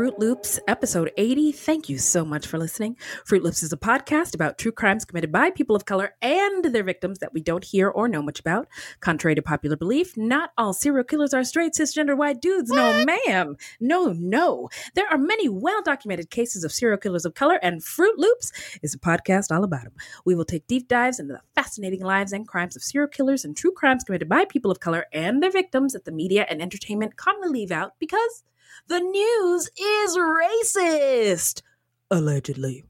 Fruit Loops, episode 80. Thank you so much for listening. Fruit Loops is a podcast about true crimes committed by people of color and their victims that we don't hear or know much about. Contrary to popular belief, not all serial killers are straight, cisgender white dudes. No, ma'am. No, no. There are many well documented cases of serial killers of color, and Fruit Loops is a podcast all about them. We will take deep dives into the fascinating lives and crimes of serial killers and true crimes committed by people of color and their victims that the media and entertainment commonly leave out because the news is racist. Allegedly.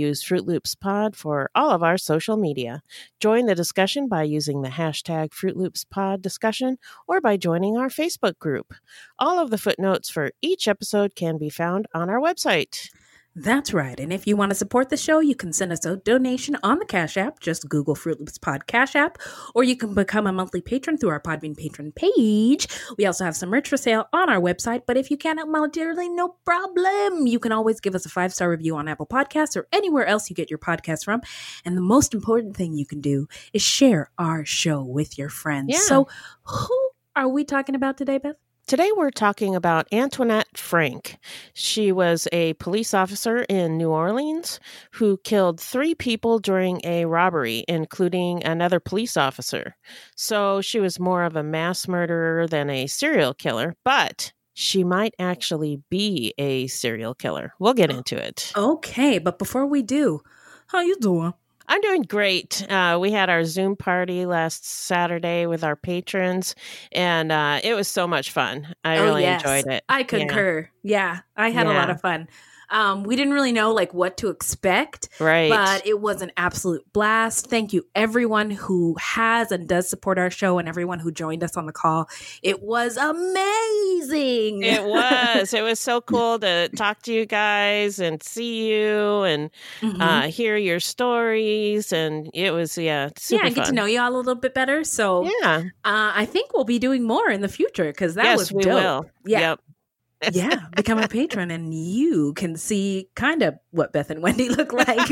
use Fruit Loops Pod for all of our social media. Join the discussion by using the hashtag Fruit Loops Pod discussion or by joining our Facebook group. All of the footnotes for each episode can be found on our website. That's right. And if you want to support the show, you can send us a donation on the Cash App. Just Google Fruit Loops Pod Cash App, or you can become a monthly patron through our Podbean patron page. We also have some merch for sale on our website, but if you can't help monetarily, no problem. You can always give us a five star review on Apple Podcasts or anywhere else you get your podcast from. And the most important thing you can do is share our show with your friends. Yeah. So, who are we talking about today, Beth? Today, we're talking about Antoinette Frank. She was a police officer in New Orleans who killed three people during a robbery, including another police officer. So she was more of a mass murderer than a serial killer, but she might actually be a serial killer. We'll get oh. into it. Okay, but before we do, how you doing? I'm doing great. Uh, we had our Zoom party last Saturday with our patrons, and uh, it was so much fun. I Oh, really yes. enjoyed it. I concur. Yeah, I had a lot of fun. Um, we didn't really know like what to expect, Right. but it was an absolute blast. Thank you everyone who has and does support our show and everyone who joined us on the call. It was amazing. It was. it was so cool to talk to you guys and see you and Mhm. uh, hear your stories. And it was, yeah, super yeah, get to know you all a little bit better. So Yeah. uh, I think we'll be doing more in the future because that yes, was we dope. will. Yeah. Yep. Yeah, become a patron and you can see kind of what Beth and Wendy look like.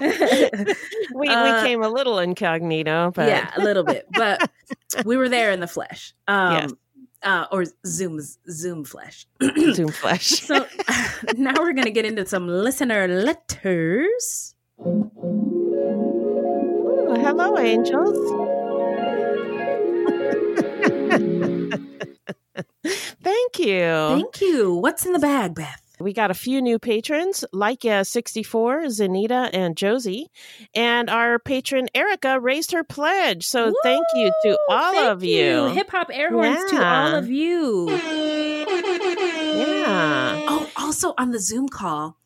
We, Uh, we came a little incognito, but yeah, a little bit, but we were there in the flesh. Um, Yes. uh, or Zoom's Zoom flesh. Zoom flesh. so now we're going to get into some listener letters. Ooh, hello, angels. Thank you. Thank you. What's in the bag, Beth? We got a few new patrons, Leica uh, 64, Zanita, and Josie. And our patron Erica raised her pledge. So thank you to all Thank of you. Hip hop air horns to all of you. Yeah. Oh, also on the Zoom call,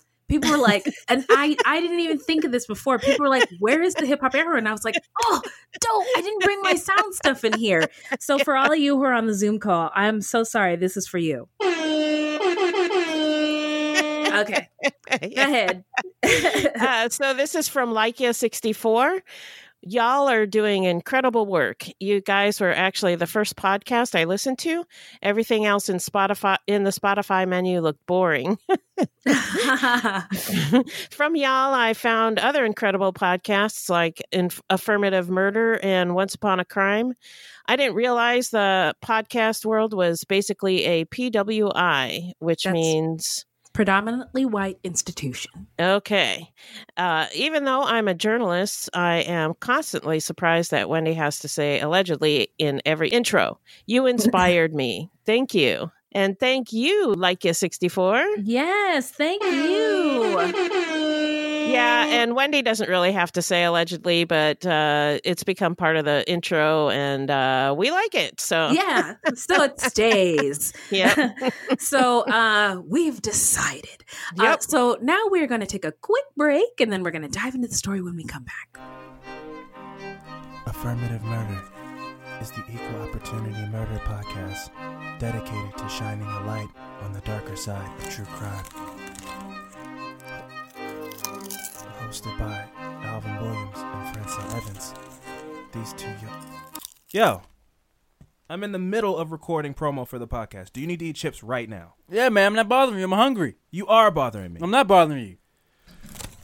people were like, and I I didn't even think of this before. People were like, "Where is the hip hop horn?" And I was like, "Oh, don't! I didn't bring my sound stuff in here." So for all of you who are on the Zoom call, I'm so sorry. This is for you. Okay, go ahead. uh, so this is from Leica 64. Y'all are doing incredible work. You guys were actually the first podcast I listened to. Everything else in Spotify in the Spotify menu looked boring. From y'all, I found other incredible podcasts like Inf- Affirmative Murder and Once Upon a Crime. I didn't realize the podcast world was basically a PWI, which That's- means Predominantly white institution. Okay. Uh, even though I'm a journalist, I am constantly surprised that Wendy has to say allegedly in every intro. You inspired me. Thank you. And thank you, Leica64. Yes, thank you. Yeah, and Wendy doesn't really have to say allegedly, but uh, it's become part of the intro and uh, we like it. So, yeah, so it stays. yeah. so uh, we've decided. Uh, Yep. so now we're going to take a quick break and then we're going to dive into the story when we come back. Affirmative Murder is the equal opportunity murder podcast dedicated to shining a light on the darker side of true crime. Hosted by Alvin Williams and Francis Evans. These two young. Yo, I'm in the middle of recording promo for the podcast. Do you need to eat chips right now? Yeah, man, I'm not bothering you. I'm hungry. You are bothering me. I'm not bothering you.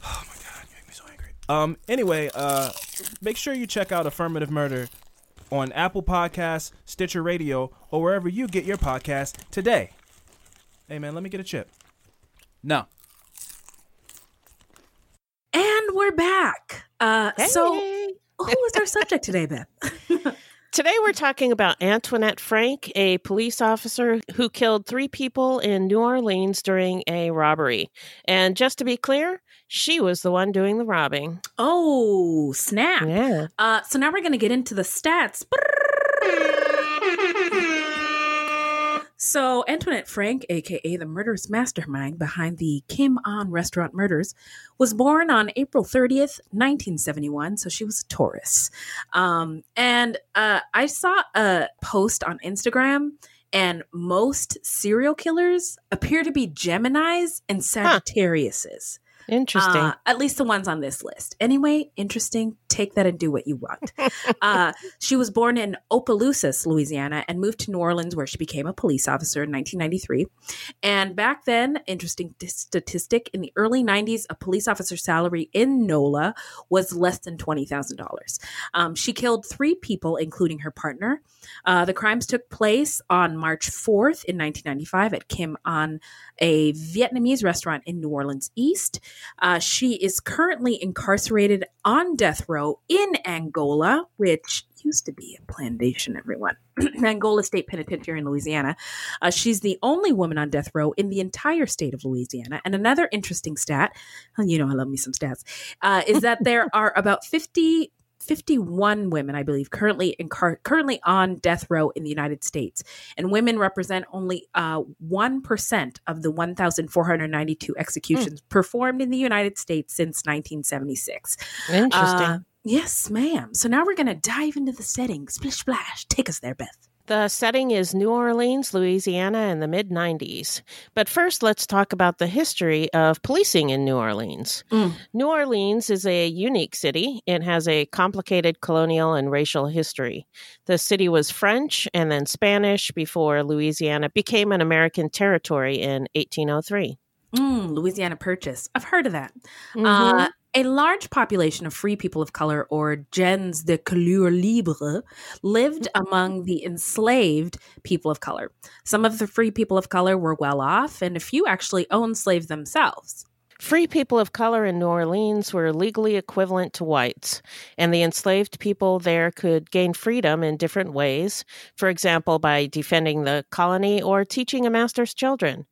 Oh my god, you make me so angry. Um. Anyway, uh, make sure you check out Affirmative Murder on Apple Podcasts, Stitcher Radio, or wherever you get your podcast today. Hey man, let me get a chip. No. And we're back. Uh, So, Hey. who is our subject today, Beth? Today, we're talking about Antoinette Frank, a police officer who killed three people in New Orleans during a robbery. And just to be clear, she was the one doing the robbing. Oh, snap. Yeah. Uh, so now we're going to get into the stats. So, Antoinette Frank, aka the murderous mastermind behind the Kim Anh restaurant murders, was born on April 30th, 1971. So, she was a Taurus. Um, and uh, I saw a post on Instagram, and most serial killers appear to be Geminis and Sagittariuses. Interesting. Uh, at least the ones on this list. Anyway, interesting. Take that and do what you want. uh, she was born in Opelousas, Louisiana, and moved to New Orleans, where she became a police officer in 1993. And back then, interesting t- statistic in the early 90s, a police officer's salary in NOLA was less than $20,000. Um, she killed three people, including her partner. Uh, the crimes took place on March 4th in 1995 at Kim Anh a Vietnamese restaurant in New Orleans East. Uh, she is currently incarcerated on death row in Angola, which used to be a plantation, everyone. Angola State Penitentiary in Louisiana. Uh, she's the only woman on death row in the entire state of Louisiana. And another interesting stat, you know, I love me some stats, uh, is that there are about 50. 51 women, I believe, currently incar- currently on death row in the United States, and women represent only uh, one percent of the 1,492 executions performed in the United States since 1976. Interesting. Uh, yes, ma'am. So now we're going to dive into the setting. Splish splash. Take us there, Beth. The setting is New Orleans, Louisiana in the mid 90s. But first, let's talk about the history of policing in New Orleans. Mm. New Orleans is a unique city. It has a complicated colonial and racial history. The city was French and then Spanish before Louisiana became an American territory in 1803. Mm, Louisiana Purchase. I've heard of that. Mhm. Uh, a large population of free people of color, or gens de couleur libre, lived mm-hmm. among the enslaved people of color. Some of the free people of color were well off, and a few actually owned slaves themselves. Free people of color in New Orleans were legally equivalent to whites, and the enslaved people there could gain freedom in different ways, for example, by defending the colony or teaching a master's children.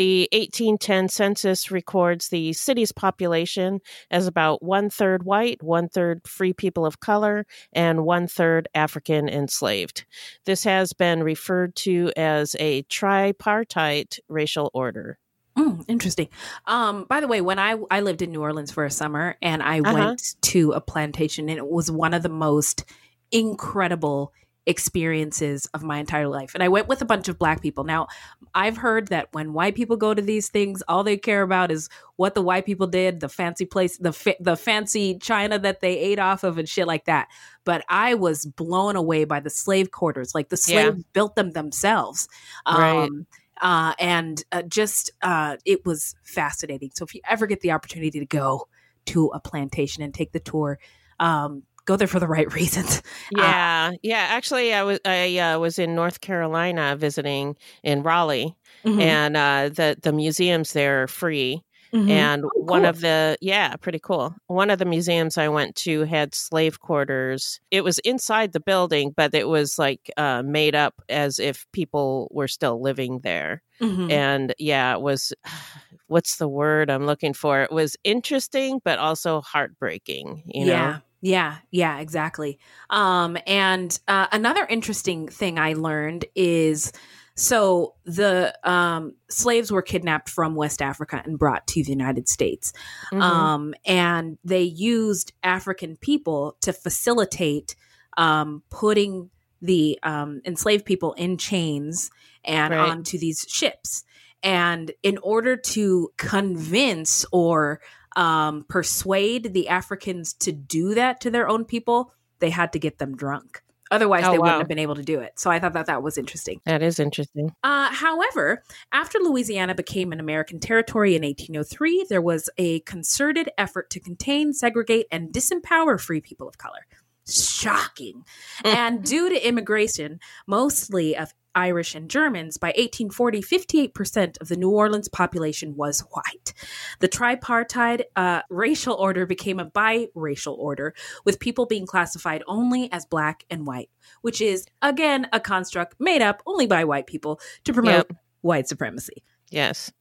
The 1810 census records the city's population as about one third white, one third free people of color, and one third African enslaved. This has been referred to as a tripartite racial order. Mm, interesting. Um, by the way, when I I lived in New Orleans for a summer, and I Uh-huh. went to a plantation, and it was one of the most incredible experiences of my entire life. And I went with a bunch of black people. Now, I've heard that when white people go to these things, all they care about is what the white people did, the fancy place, the fa- the fancy china that they ate off of and shit like that. But I was blown away by the slave quarters. Like the slaves Yeah. built them themselves. Right. Um, uh, and uh, just uh, it was fascinating. So if you ever get the opportunity to go to a plantation and take the tour, um, go there for the right reasons. Yeah, yeah. Actually, I was I uh, was in North Carolina visiting in Raleigh, Mhm. and uh, the the museums there are free. Mhm. And Oh, one cool. of the yeah, pretty cool. One of the museums I went to had slave quarters. It was inside the building, but it was like uh, made up as if people were still living there. Mhm. And yeah, it was. What's the word I'm looking for? It was interesting, but also heartbreaking. You know. Yeah yeah exactly um and uh, another interesting thing i learned is so the um slaves were kidnapped from west africa and brought to the united states Mhm. um and they used african people to facilitate um putting the um enslaved people in chains and Right. onto these ships and in order to convince or um, persuade the Africans to do that to their own people, they had to get them drunk. Otherwise, Oh, they wow. wouldn't have been able to do it. So I thought that that was interesting. that is interesting. Uh, however, after Louisiana became an American territory in 1803, there was a concerted effort to contain, segregate, and disempower free people of color. Shocking. and due to immigration, mostly of Irish and Germans, by 1840, 58% of the New Orleans population was white. The tripartite uh, racial order became a biracial order, with people being classified only as black and white, which is, again, a construct made up only by white people to promote Yep. white supremacy. Yes.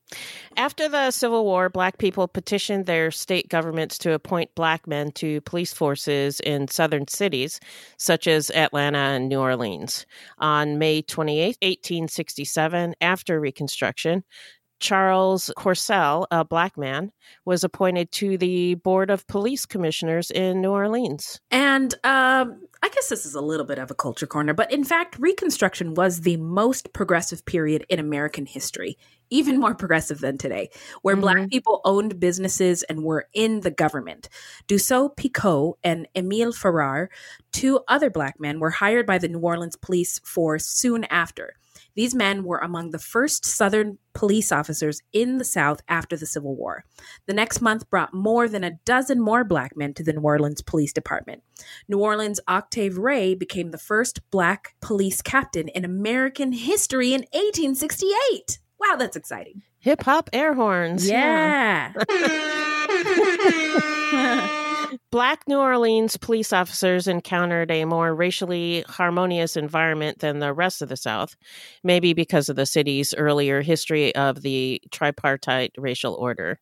After the Civil War, Black people petitioned their state governments to appoint Black men to police forces in southern cities, such as Atlanta and New Orleans. On May 28, 1867, after Reconstruction, Charles Corsell, a Black man, was appointed to the Board of Police Commissioners in New Orleans. And um, I guess this is a little bit of a culture corner, but in fact, Reconstruction was the most progressive period in American history, even more progressive than today, where Black people owned businesses and were in the government. Dussault Picot and Emile Farrar, two other Black men, were hired by the New Orleans police force soon after. These men were among the first Southern police officers in the South after the Civil War. The next month brought more than a dozen more black men to the New Orleans Police Department. New Orleans' Octave Rey became the first black police captain in American history in 1868. Wow, that's exciting. Hip hop air horns. Yeah. Black New Orleans police officers encountered a more racially harmonious environment than the rest of the South, maybe because of the city's earlier history of the tripartite racial order.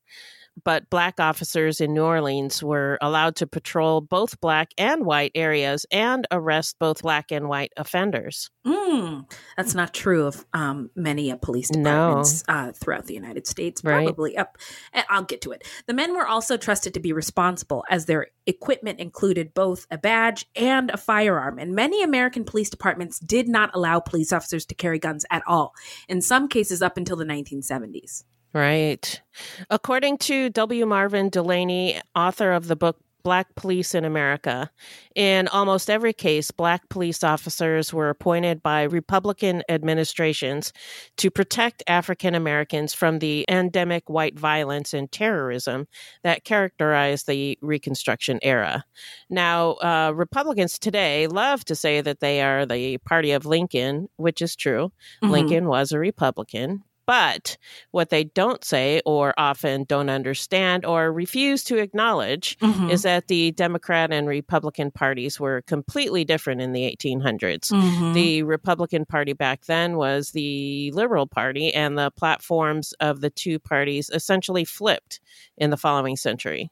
But Black officers in New Orleans were allowed to patrol both Black and white areas and arrest both Black and white offenders. Mm, that's not true of um, many uh, police No. departments uh, throughout the United States. Right. Probably up. eh, I'll get to it. The men were also trusted to be responsible, as their equipment included both a badge and a firearm. And many American police departments did not allow police officers to carry guns at all. In some cases, up until the 1970s. Right. According to W. Marvin Dulaney, author of the book Black Police in America, in almost every case, Black police officers were appointed by Republican administrations to protect African Americans from the endemic white violence and terrorism that characterized the Reconstruction era. Now, uh, Republicans today love to say that they are the party of Lincoln, which is true. Mhm. Lincoln was a Republican. But what they don't say, or often don't understand, or refuse to acknowledge, Mhm. is that the Democrat and Republican parties were completely different in the 1800s. Mhm. The Republican Party back then was the Liberal Party, and the platforms of the two parties essentially flipped in the following century.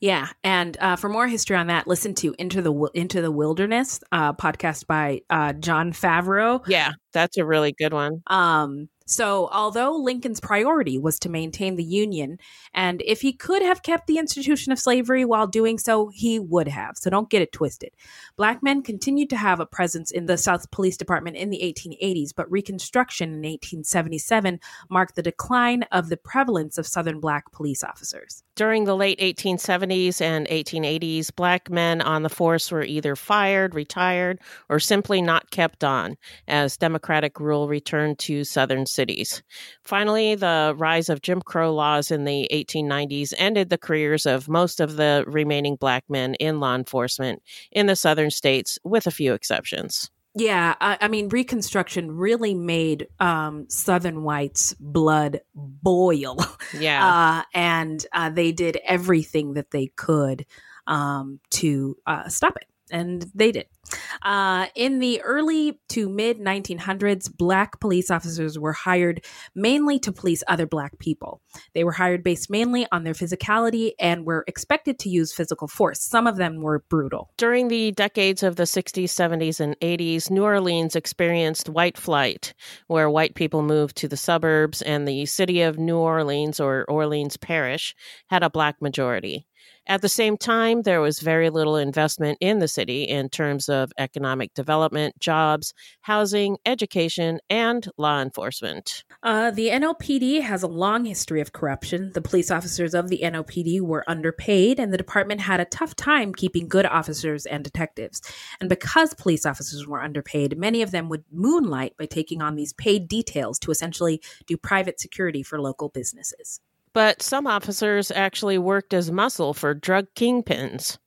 Yeah, and uh, for more history on that, listen to Into the Into the Wilderness uh, podcast by uh, Jon Favreau. Yeah, that's a really good one. Um, So, although Lincoln's priority was to maintain the Union, and if he could have kept the institution of slavery while doing so, he would have. So, don't get it twisted. Black men continued to have a presence in the South Police Department in the 1880s, but Reconstruction in 1877 marked the decline of the prevalence of Southern black police officers. During the late 1870s and 1880s, black men on the force were either fired, retired, or simply not kept on as Democratic rule returned to Southern cities. Finally, the rise of Jim Crow laws in the 1890s ended the careers of most of the remaining black men in law enforcement in the Southern states, with a few exceptions. Yeah, I, I, mean, Reconstruction really made um, Southern whites' blood boil. Yeah. Uh, and uh, they did everything that they could um, to uh, stop it and they did. Uh, in the early to mid 1900s, black police officers were hired mainly to police other black people. They were hired based mainly on their physicality and were expected to use physical force. Some of them were brutal. During the decades of the 60s, 70s, and 80s, New Orleans experienced white flight, where white people moved to the suburbs, and the city of New Orleans or Orleans Parish had a black majority. At the same time, there was very little investment in the city in terms of economic development, jobs, housing, education, and law enforcement. Uh, the NOPD has a long history of corruption. The police officers of the NOPD were underpaid, and the department had a tough time keeping good officers and detectives. And because police officers were underpaid, many of them would moonlight by taking on these paid details to essentially do private security for local businesses but some officers actually worked as muscle for drug kingpins.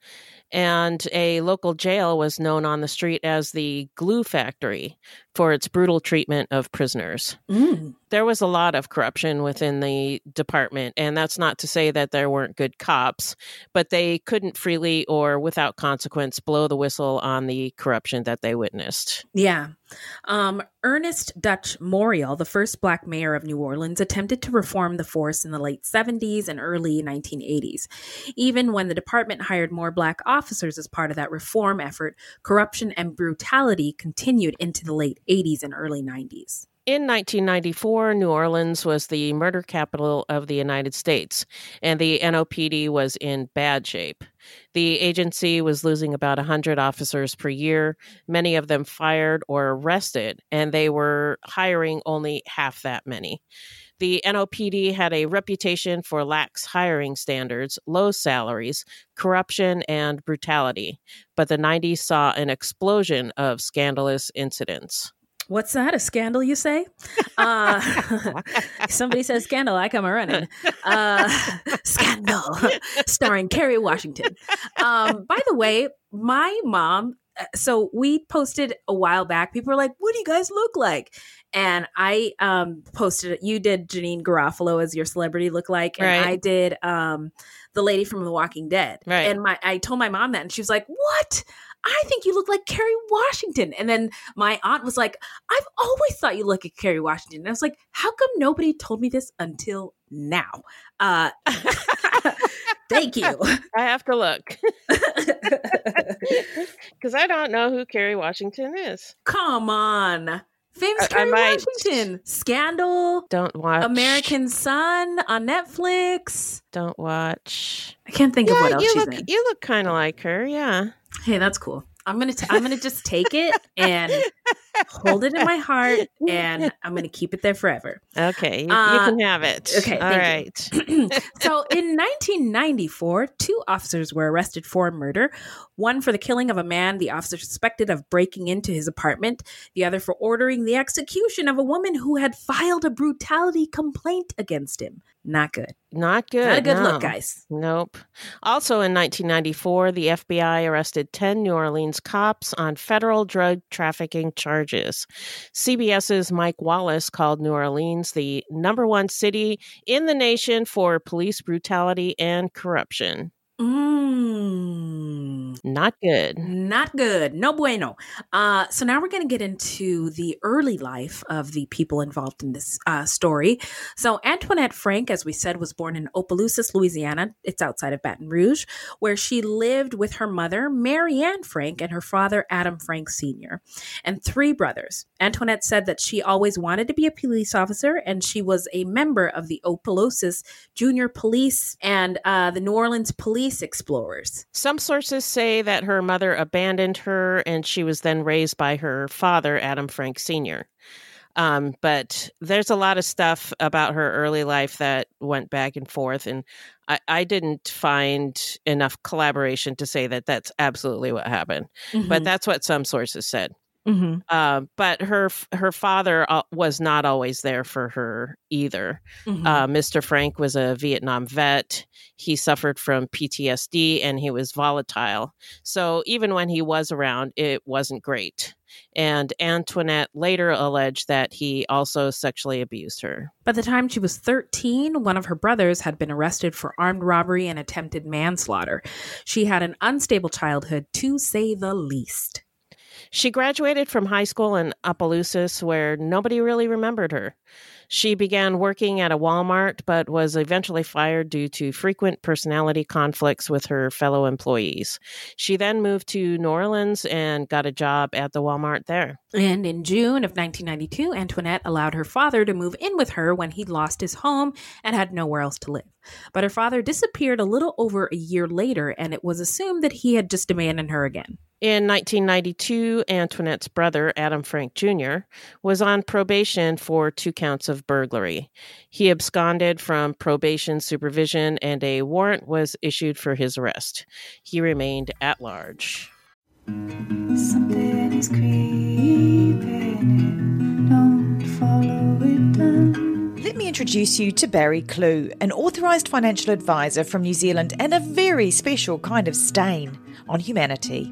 And a local jail was known on the street as the Glue Factory for its brutal treatment of prisoners. Mm. There was a lot of corruption within the department, and that's not to say that there weren't good cops, but they couldn't freely or without consequence blow the whistle on the corruption that they witnessed. Yeah. Um, Ernest Dutch Morial, the first black mayor of New Orleans, attempted to reform the force in the late 70s and early 1980s. Even when the department hired more black officers as part of that reform effort, corruption and brutality continued into the late 80s and early 90s. In 1994, New Orleans was the murder capital of the United States, and the NOPD was in bad shape. The agency was losing about 100 officers per year, many of them fired or arrested, and they were hiring only half that many. The NOPD had a reputation for lax hiring standards, low salaries, corruption, and brutality, but the 90s saw an explosion of scandalous incidents. What's that? A scandal, you say? Uh, somebody says scandal, I come a running. Uh, scandal, starring Kerry Washington. Um, by the way, my mom. Uh, so we posted a while back. People were like, "What do you guys look like?" And I um, posted. You did Janeane Garofalo as your celebrity look like, and Right. I did um, the lady from The Walking Dead. Right. And my I told my mom that, and she was like, "What?" I think you look like Kerry Washington. And then my aunt was like, I've always thought you look like Kerry Washington. And I was like, how come nobody told me this until now? Uh, thank you. I have to look because I don't know who Kerry Washington is. Come on. Famous I- I Kerry might- Washington. Scandal. Don't watch American Son on Netflix. Don't watch. I can't think of what else you she's look. in. You look kind of like her. Yeah. Hey, that's cool. I'm gonna t- I'm gonna just take it and hold it in my heart, and I'm gonna keep it there forever. Okay. You, you Uh, can have it. okay, All right. so in 1994, two officers were arrested for murder. One for the killing of a man the officer suspected of breaking into his apartment, the other for ordering the execution of a woman who had filed a brutality complaint against him. Not good. Not good. Not a good no. look, guys. Nope. Also in 1994, the FBI arrested 10 New Orleans cops on federal drug trafficking charges. CBS's Mike Wallace called New Orleans the number one city in the nation for police brutality and corruption. Mm. Not good. Not good. No bueno. Uh, so now we're going to get into the early life of the people involved in this uh, story. So Antoinette Frank, as we said, was born in Opelousas, Louisiana. It's outside of Baton Rouge, where she lived with her mother, Marianne Frank, and her father, Adam Frank Sr., and three brothers. Antoinette said that she always wanted to be a police officer, and she was a member of the Opelousas Junior Police and uh, the New Orleans Police Explorers. Some sources say that her mother abandoned her and she was then raised by her father, Adam Frank Sr. Um, but there's a lot of stuff about her early life that went back and forth, and I, I didn't find enough collaboration to say that that's absolutely what happened. But that's what some sources said. Mhm. Uh, but her her father uh, was not always there for her either. Mhm. Uh, Mr. Frank was a Vietnam vet. He suffered from PTSD and he was volatile. So even when he was around, it wasn't great. And Antoinette later alleged that he also sexually abused her. By the time she was 13, one of her brothers had been arrested for armed robbery and attempted manslaughter. She had an unstable childhood, to say the least. She graduated from high school in Opelousas, where nobody really remembered her. She began working at a Walmart, but was eventually fired due to frequent personality conflicts with her fellow employees. She then moved to New Orleans and got a job at the Walmart there. And in June of 1992, Antoinette allowed her father to move in with her when he lost his home and had nowhere else to live. But her father disappeared a little over a year later, and it was assumed that he had just abandoned her again. In 1992, Antoinette's brother, Adam Frank Jr., was on probation for two counts of burglary. He absconded from probation supervision and a warrant was issued for his arrest. He remained at large. Something is creeping. Don't follow it down. Let me introduce you to Barry Kloogh, an authorised financial advisor from New Zealand and a very special kind of stain on humanity.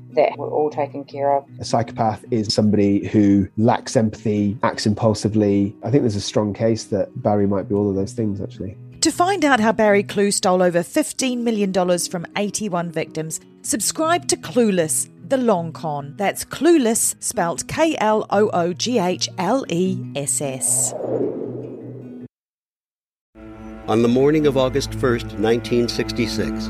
that we're all taken care of. A psychopath is somebody who lacks empathy, acts impulsively. I think there's a strong case that Barry might be all of those things, actually. To find out how Barry Kloogh stole over $15 million from 81 victims, subscribe to Clueless, the long con. That's Clueless, spelt K L O O G H L E S S. On the morning of August 1st, 1966,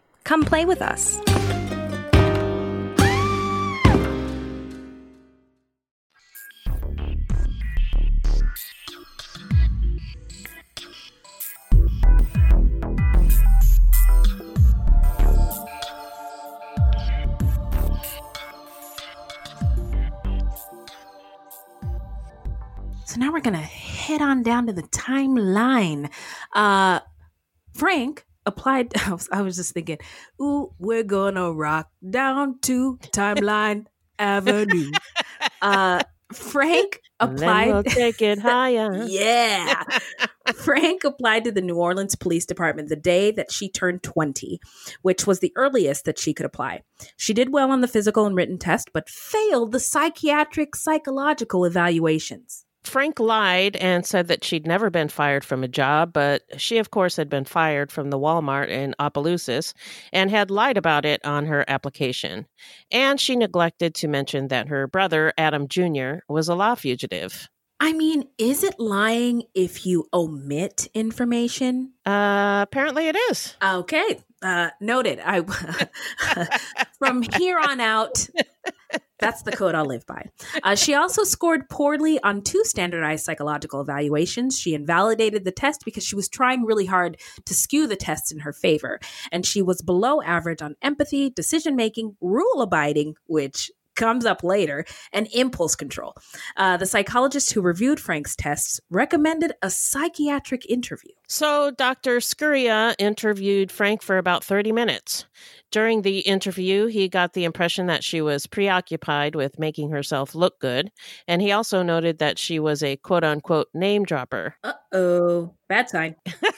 Come play with us. So now we're going to head on down to the timeline. Uh, Frank applied. I was, I was just thinking, ooh, we're gonna rock down to Timeline Avenue. Uh, Frank applied. take it higher. yeah. Frank applied to the New Orleans Police Department the day that she turned 20, which was the earliest that she could apply. She did well on the physical and written test, but failed the psychiatric psychological evaluations. Frank lied and said that she'd never been fired from a job, but she, of course, had been fired from the Walmart in Opelousas and had lied about it on her application. And she neglected to mention that her brother, Adam Jr., was a law fugitive. I mean, is it lying if you omit information? Uh, apparently it is. Okay. Uh, noted. I from here on out, that's the code I'll live by. Uh, she also scored poorly on two standardized psychological evaluations. She invalidated the test because she was trying really hard to skew the test in her favor, and she was below average on empathy, decision making, rule abiding, which comes up later, and impulse control. Uh, the psychologist who reviewed Frank's tests recommended a psychiatric interview. So, Dr. Scuria interviewed Frank for about 30 minutes. During the interview, he got the impression that she was preoccupied with making herself look good, and he also noted that she was a quote unquote name dropper. Uh oh, bad sign.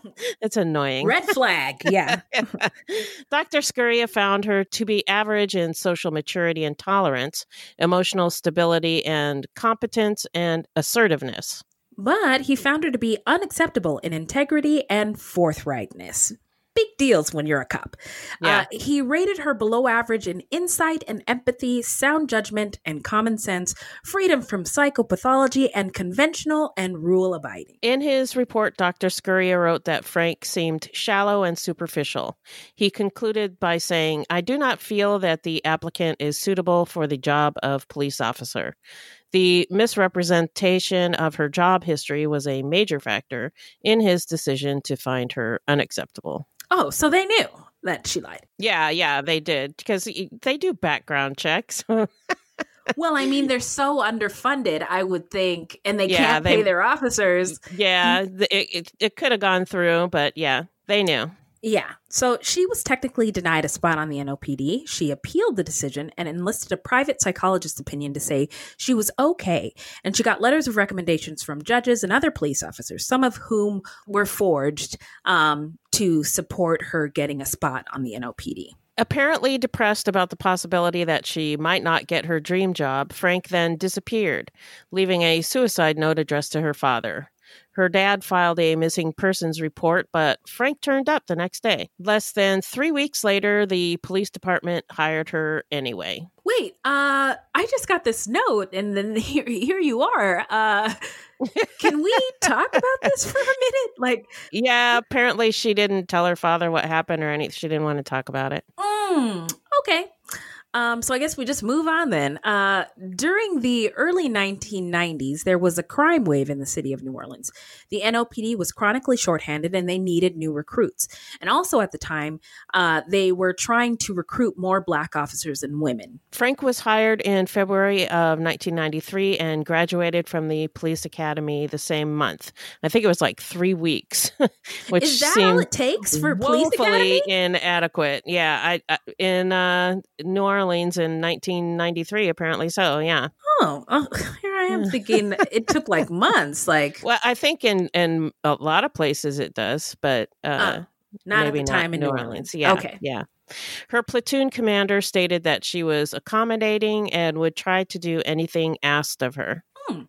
it's annoying. Red flag. Yeah. Dr. Scuria found her to be average in social maturity and tolerance, emotional stability and competence, and assertiveness. But he found her to be unacceptable in integrity and forthrightness. Big deals when you're a cop. Yeah. Uh, he rated her below average in insight and empathy, sound judgment and common sense, freedom from psychopathology, and conventional and rule abiding. In his report, Dr. Scuria wrote that Frank seemed shallow and superficial. He concluded by saying, I do not feel that the applicant is suitable for the job of police officer. The misrepresentation of her job history was a major factor in his decision to find her unacceptable. Oh, so they knew that she lied. Yeah, yeah, they did because they do background checks. well, I mean, they're so underfunded, I would think, and they Yeah, can't they- pay their officers. yeah, it, it, it could have gone through, but yeah, they knew. Yeah. So she was technically denied a spot on the NOPD. She appealed the decision and enlisted a private psychologist's opinion to say she was okay. And she got letters of recommendations from judges and other police officers, some of whom were forged um, to support her getting a spot on the NOPD. Apparently depressed about the possibility that she might not get her dream job, Frank then disappeared, leaving a suicide note addressed to her father. Her dad filed a missing persons report, but Frank turned up the next day. Less than three weeks later, the police department hired her anyway. Wait, uh, I just got this note, and then here, here you are. Uh, can we talk about this for a minute? Like, Yeah, apparently she didn't tell her father what happened or anything. She didn't want to talk about it. Mm, okay. Um, so I guess we just move on then. Uh, during the early 1990s, there was a crime wave in the city of New Orleans. The NOPD was chronically shorthanded and they needed new recruits. And also at the time, uh, they were trying to recruit more black officers and women. Frank was hired in February of 1993 and graduated from the police academy the same month. I think it was like three weeks, which Is that all it takes for police academy? inadequate. Yeah, I, I in uh, New Orleans in 1993, apparently so. Yeah. Oh, oh, here I am thinking it took like months. Like, Well, I think in in a lot of places it does, but uh, Uh, not at the time in New Orleans. Yeah. Okay. Yeah. Her platoon commander stated that she was accommodating and would try to do anything asked of her. Hmm.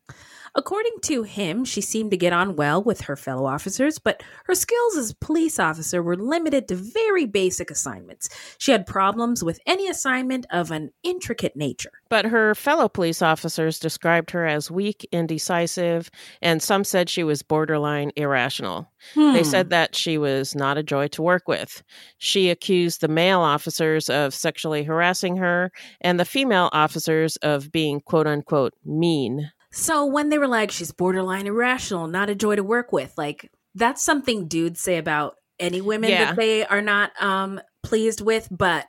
According to him, she seemed to get on well with her fellow officers, but her skills as a police officer were limited to very basic assignments. She had problems with any assignment of an intricate nature. But her fellow police officers described her as weak, indecisive, and some said she was borderline irrational. They Hmm. said that she was not a joy to work with. She accused the male officers of sexually harassing her and the female officers of being quote unquote mean. So when they were like, she's borderline irrational, not a joy to work with, like that's something dudes say about any women Yeah. that they are not um pleased with, but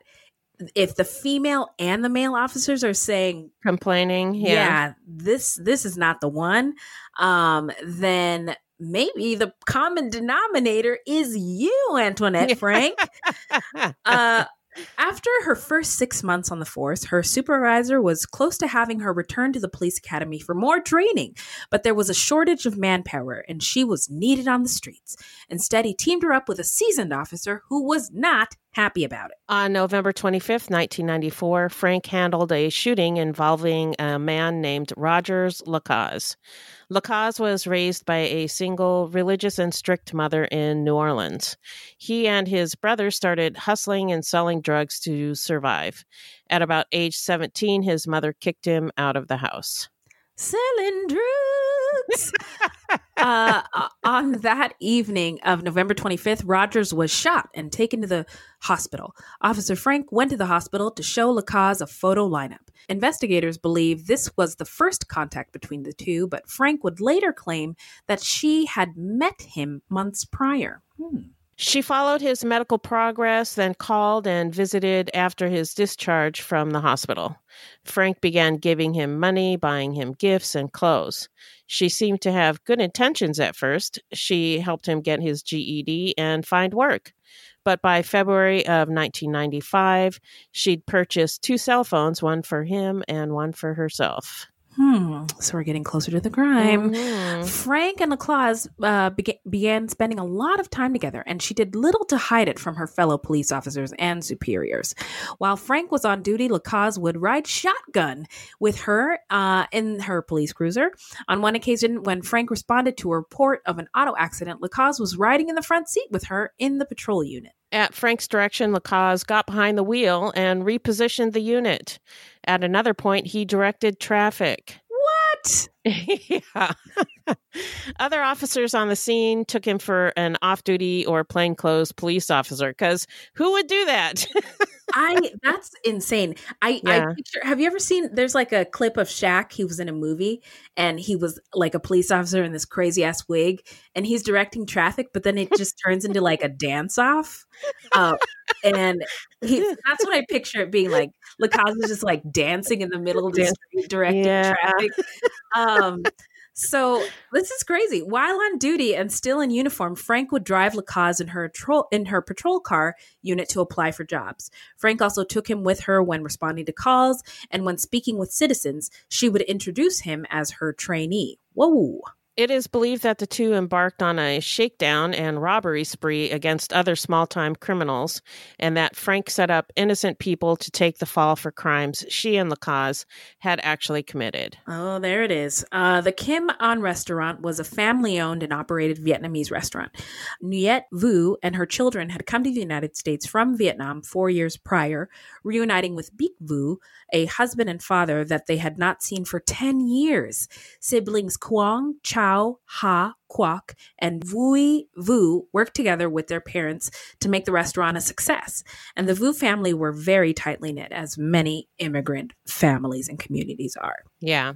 if the female and the male officers are saying complaining, yeah, yeah. this this is not the one, um, then maybe the common denominator is you, Antoinette Frank. uh, after her first six months on the force, her supervisor was close to having her return to the police academy for more training, but there was a shortage of manpower and she was needed on the streets. Instead, he teamed her up with a seasoned officer who was not happy about it. On November 25th, 1994, Frank handled a shooting involving a man named Rogers Lacaze. Lacaze was raised by a single religious and strict mother in New Orleans. He and his brother started hustling and selling drugs to survive. At about age 17, his mother kicked him out of the house. Selling drugs. uh, on that evening of November 25th, Rogers was shot and taken to the hospital. Officer Frank went to the hospital to show Lacaze a photo lineup. Investigators believe this was the first contact between the two, but Frank would later claim that she had met him months prior. Hmm. She followed his medical progress, then called and visited after his discharge from the hospital. Frank began giving him money, buying him gifts and clothes. She seemed to have good intentions at first. She helped him get his GED and find work. But by February of 1995, she'd purchased two cell phones, one for him and one for herself. Hmm. So we're getting closer to the crime. Mhm. Frank and Lacaze uh, bega- began spending a lot of time together, and she did little to hide it from her fellow police officers and superiors. While Frank was on duty, Lacaze would ride shotgun with her uh, in her police cruiser. On one occasion, when Frank responded to a report of an auto accident, Lacaze was riding in the front seat with her in the patrol unit. At Frank's direction, Lacaze got behind the wheel and repositioned the unit. At another point, he directed traffic. What? yeah. Other officers on the scene took him for an off duty or plainclothes police officer because who would do that? I that's insane. I Yeah. I picture. Have you ever seen? There's like a clip of Shaq. He was in a movie and he was like a police officer in this crazy ass wig, and he's directing traffic, but then it just turns into like a dance off. Uh, and he, that's what I picture it being like. Lacaze is just like dancing in the middle of the street, directing Yeah. traffic. Um, so this is crazy. While on duty and still in uniform, Frank would drive Lacaze in her patrol in her patrol car unit to apply for jobs. Frank also took him with her when responding to calls, and when speaking with citizens, she would introduce him as her trainee. Whoa. It is believed that the two embarked on a shakedown and robbery spree against other small time criminals, and that Frank set up innocent people to take the fall for crimes she and Lacaze had actually committed. Oh, there it is. Uh, the Kim Anh restaurant was a family owned and operated Vietnamese restaurant. Nguyet Vu and her children had come to the United States from Vietnam four years prior, reuniting with Bic Vu, a husband and father that they had not seen for 10 years. Siblings Quang, Chow, Ha, Quoc, and Vui Vu worked together with their parents to make the restaurant a success. And the Vu family were very tightly knit, as many immigrant families and communities are. Yeah.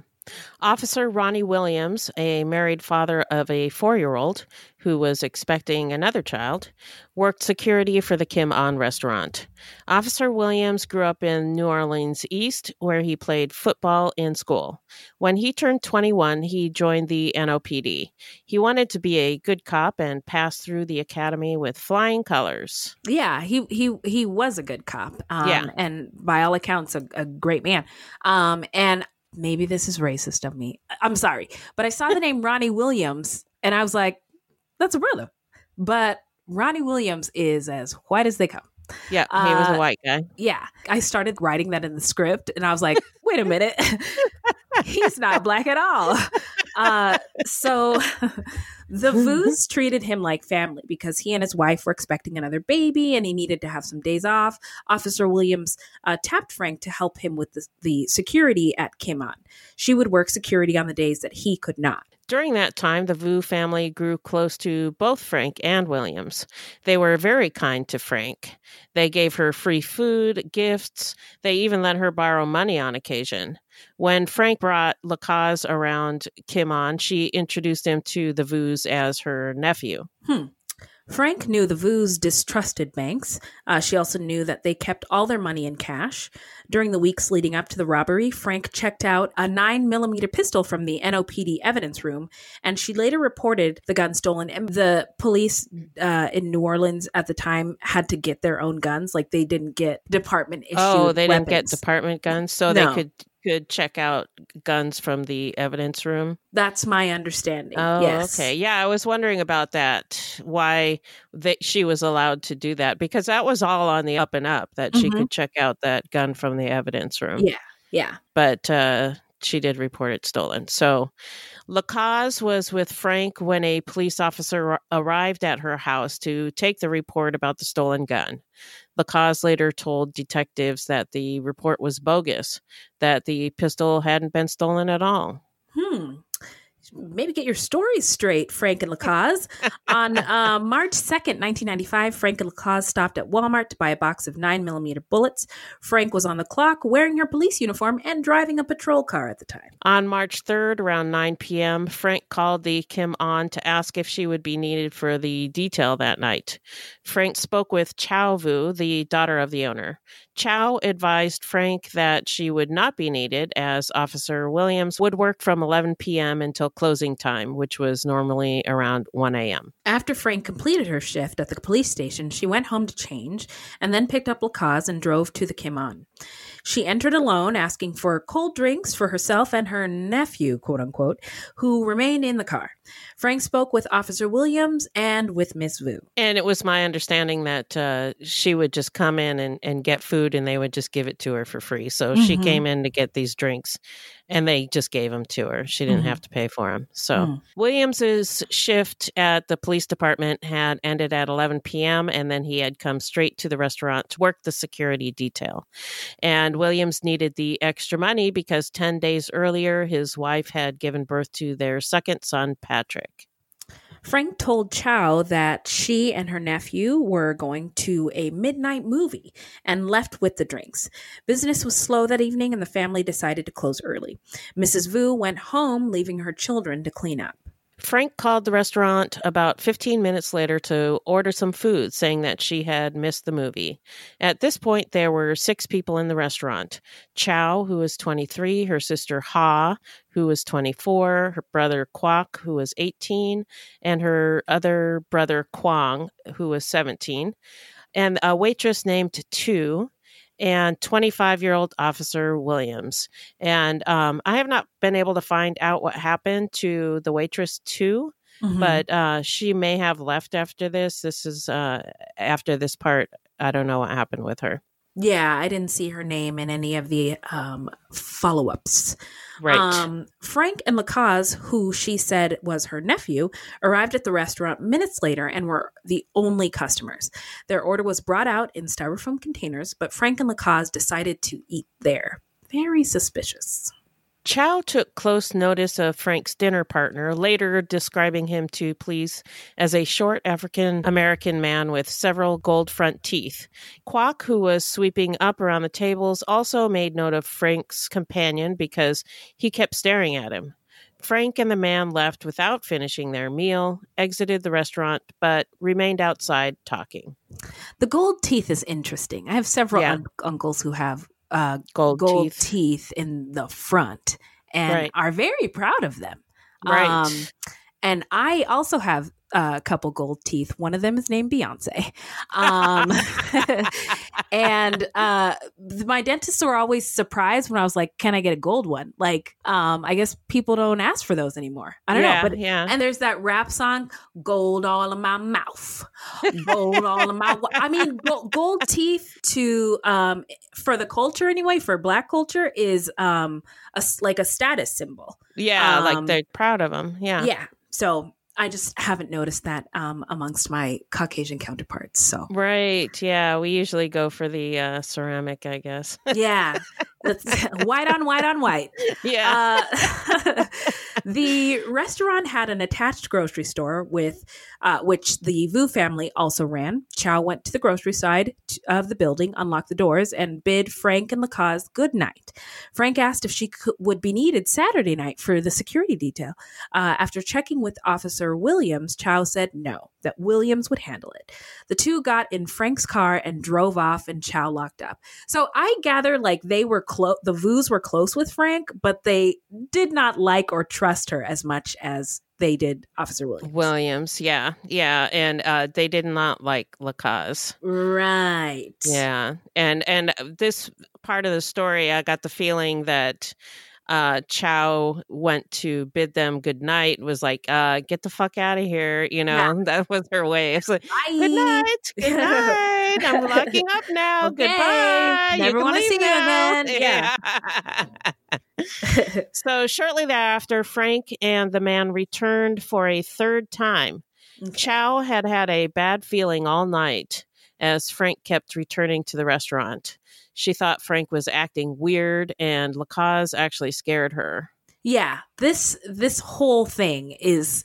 Officer Ronnie Williams, a married father of a four year old who was expecting another child, worked security for the Kim Anh restaurant. Officer Williams grew up in New Orleans East, where he played football in school. When he turned 21, he joined the NOPD. He wanted to be a good cop and passed through the academy with flying colors. Yeah, he he he was a good cop. Um, Yeah. and by all accounts, a, a great man. Um, and maybe this is racist of me. I'm sorry, but I saw the name Ronnie Williams, and I was like, "That's a brother." But Ronnie Williams is as white as they come. Yeah, he was Uh, a white guy. Yeah, I started writing that in the script, and I was like, "Wait a minute, he's not black at all." Uh, so the Vus treated him like family because he and his wife were expecting another baby, and he needed to have some days off. Officer Williams uh, tapped Frank to help him with the, the security at Kim Anh. She would work security on the days that he could not. During that time, the Vu family grew close to both Frank and Williams. They were very kind to Frank. They gave her free food, gifts. They even let her borrow money on occasion. When Frank brought Lacaze around Kim Anh, she introduced him to the Vus as her nephew. Hmm. Frank knew the Vus distrusted banks. Uh, she also knew that they kept all their money in cash. During the weeks leading up to the robbery, Frank checked out a 9mm pistol from the NOPD evidence room, and she later reported the gun stolen. And the police uh, in New Orleans at the time had to get their own guns. Like they didn't get department issued. Oh, they didn't get department guns, so No. they could could check out guns from the evidence room. That's my understanding. Oh, yes. okay. Yeah, I was wondering about that. Why that she was allowed to do that because that was all on the up and up that she Mhm. could check out that gun from the evidence room. Yeah. Yeah. But uh, she did report it stolen. So Lacaze was with Frank when a police officer arrived at her house to take the report about the stolen gun. Lacaze later told detectives that the report was bogus, that the pistol hadn't been stolen at all. Hmm. Maybe get your stories straight, Frank and Lacaze. On uh, March 2nd, 1995, Frank and Lacaze stopped at Walmart to buy a box of 9mm bullets. Frank was on the clock, wearing her police uniform, and driving a patrol car at the time. On March 3rd, around 9 p.m., Frank called the Kim Anh to ask if she would be needed for the detail that night. Frank spoke with Chow Vu, the daughter of the owner. Chow advised Frank that she would not be needed as Officer Williams would work from 11 p.m. until closing time, which was normally around 1 a.m. After Frank completed her shift at the police station, she went home to change and then picked up Lacaze and drove to the On. She entered alone, asking for cold drinks for herself and her nephew, quote unquote, who remained in the car. Frank spoke with Officer Williams and with Miss Vu. And it was my understanding that uh, she would just come in and, and get food and they would just give it to her for free. So she Mhm. came in to get these drinks and they just gave them to her. She didn't Mhm. have to pay for them. So Mm. Williams's shift at the police department had ended at 11 p.m. and then he had come straight to the restaurant to work the security detail. And Williams needed the extra money because 10 days earlier his wife had given birth to their second son, Patrick. Frank told Chow that she and her nephew were going to a midnight movie and left with the drinks. Business was slow that evening and the family decided to close early. Mrs. Vu went home, leaving her children to clean up. Frank called the restaurant about 15 minutes later to order some food, saying that she had missed the movie. At this point, there were six people in the restaurant Chow, who was 23, her sister Ha, who was 24, her brother Kwok, who was 18, and her other brother Kwang, who was 17, and a waitress named Tu and 25 year old Officer Williams. And um, I have not been able to find out what happened to the waitress, too. Mhm. But uh, she may have left after this. This is uh, after this part. I don't know what happened with her. Yeah, I didn't see her name in any of the um, follow ups. Right. Um, Frank and Lacaze, who she said was her nephew, arrived at the restaurant minutes later and were the only customers. Their order was brought out in styrofoam containers, but Frank and Lacaze decided to eat there. Very suspicious. Chow took close notice of Frank's dinner partner, later describing him to police as a short African American man with several gold front teeth. Kwok, who was sweeping up around the tables, also made note of Frank's companion because he kept staring at him. Frank and the man left without finishing their meal, exited the restaurant, but remained outside talking. The gold teeth is interesting. I have several Yeah. un- uncles who have uh, Gold teeth. teeth. in the front and Right. are very proud of them. Right. Um, and I also have uh, a couple gold teeth. One of them is named Beyonce. Um, and uh, my dentists were always surprised when I was like, "Can I get a gold one?" Like, um, I guess people don't ask for those anymore. I don't Yeah, know, but yeah. And there's that rap song, "Gold all in my mouth, gold all in my." wa-" I mean, gold, gold teeth to um for the culture anyway, for Black culture is um a like a status symbol. Yeah, like Um, they're proud of them. Yeah. yeah. So I just haven't noticed that um, amongst my Caucasian counterparts. So Right. Yeah. We usually go for the uh, ceramic, I guess. yeah, That's white on white on white. Yeah. Uh, the restaurant had an attached grocery store with uh, which the Vu family also ran. Chow went to the grocery side t- of the building, unlocked the doors, and bid Frank and Lacaze good night. Frank asked if she could, would be needed Saturday night for the security detail. Uh, after checking with Officer Williams, Chow said no. that Williams would handle it. The two got in Frank's car and drove off, and Chow locked up. So I gather like they were close, the Vus were close with Frank, but they did not like or trust her as much as they did Officer Williams. Williams, yeah, yeah, and uh, they did not like Lacaze. Right. Yeah, and and this part of the story, I got the feeling that uh, Chow went to bid them good night. Was like, uh, "Get the fuck out of here!" You know, Yeah. that was her way. It's like, Bye. "Good night, good night. I'm locking up now. Okay. Goodbye. Never wanna leave see you again. Yeah. so shortly thereafter, Frank and the man returned for a third time. Chow had had a bad feeling all night as Frank kept returning to the restaurant. She thought Frank was acting weird, and Lacaze actually scared her. Yeah, this this whole thing is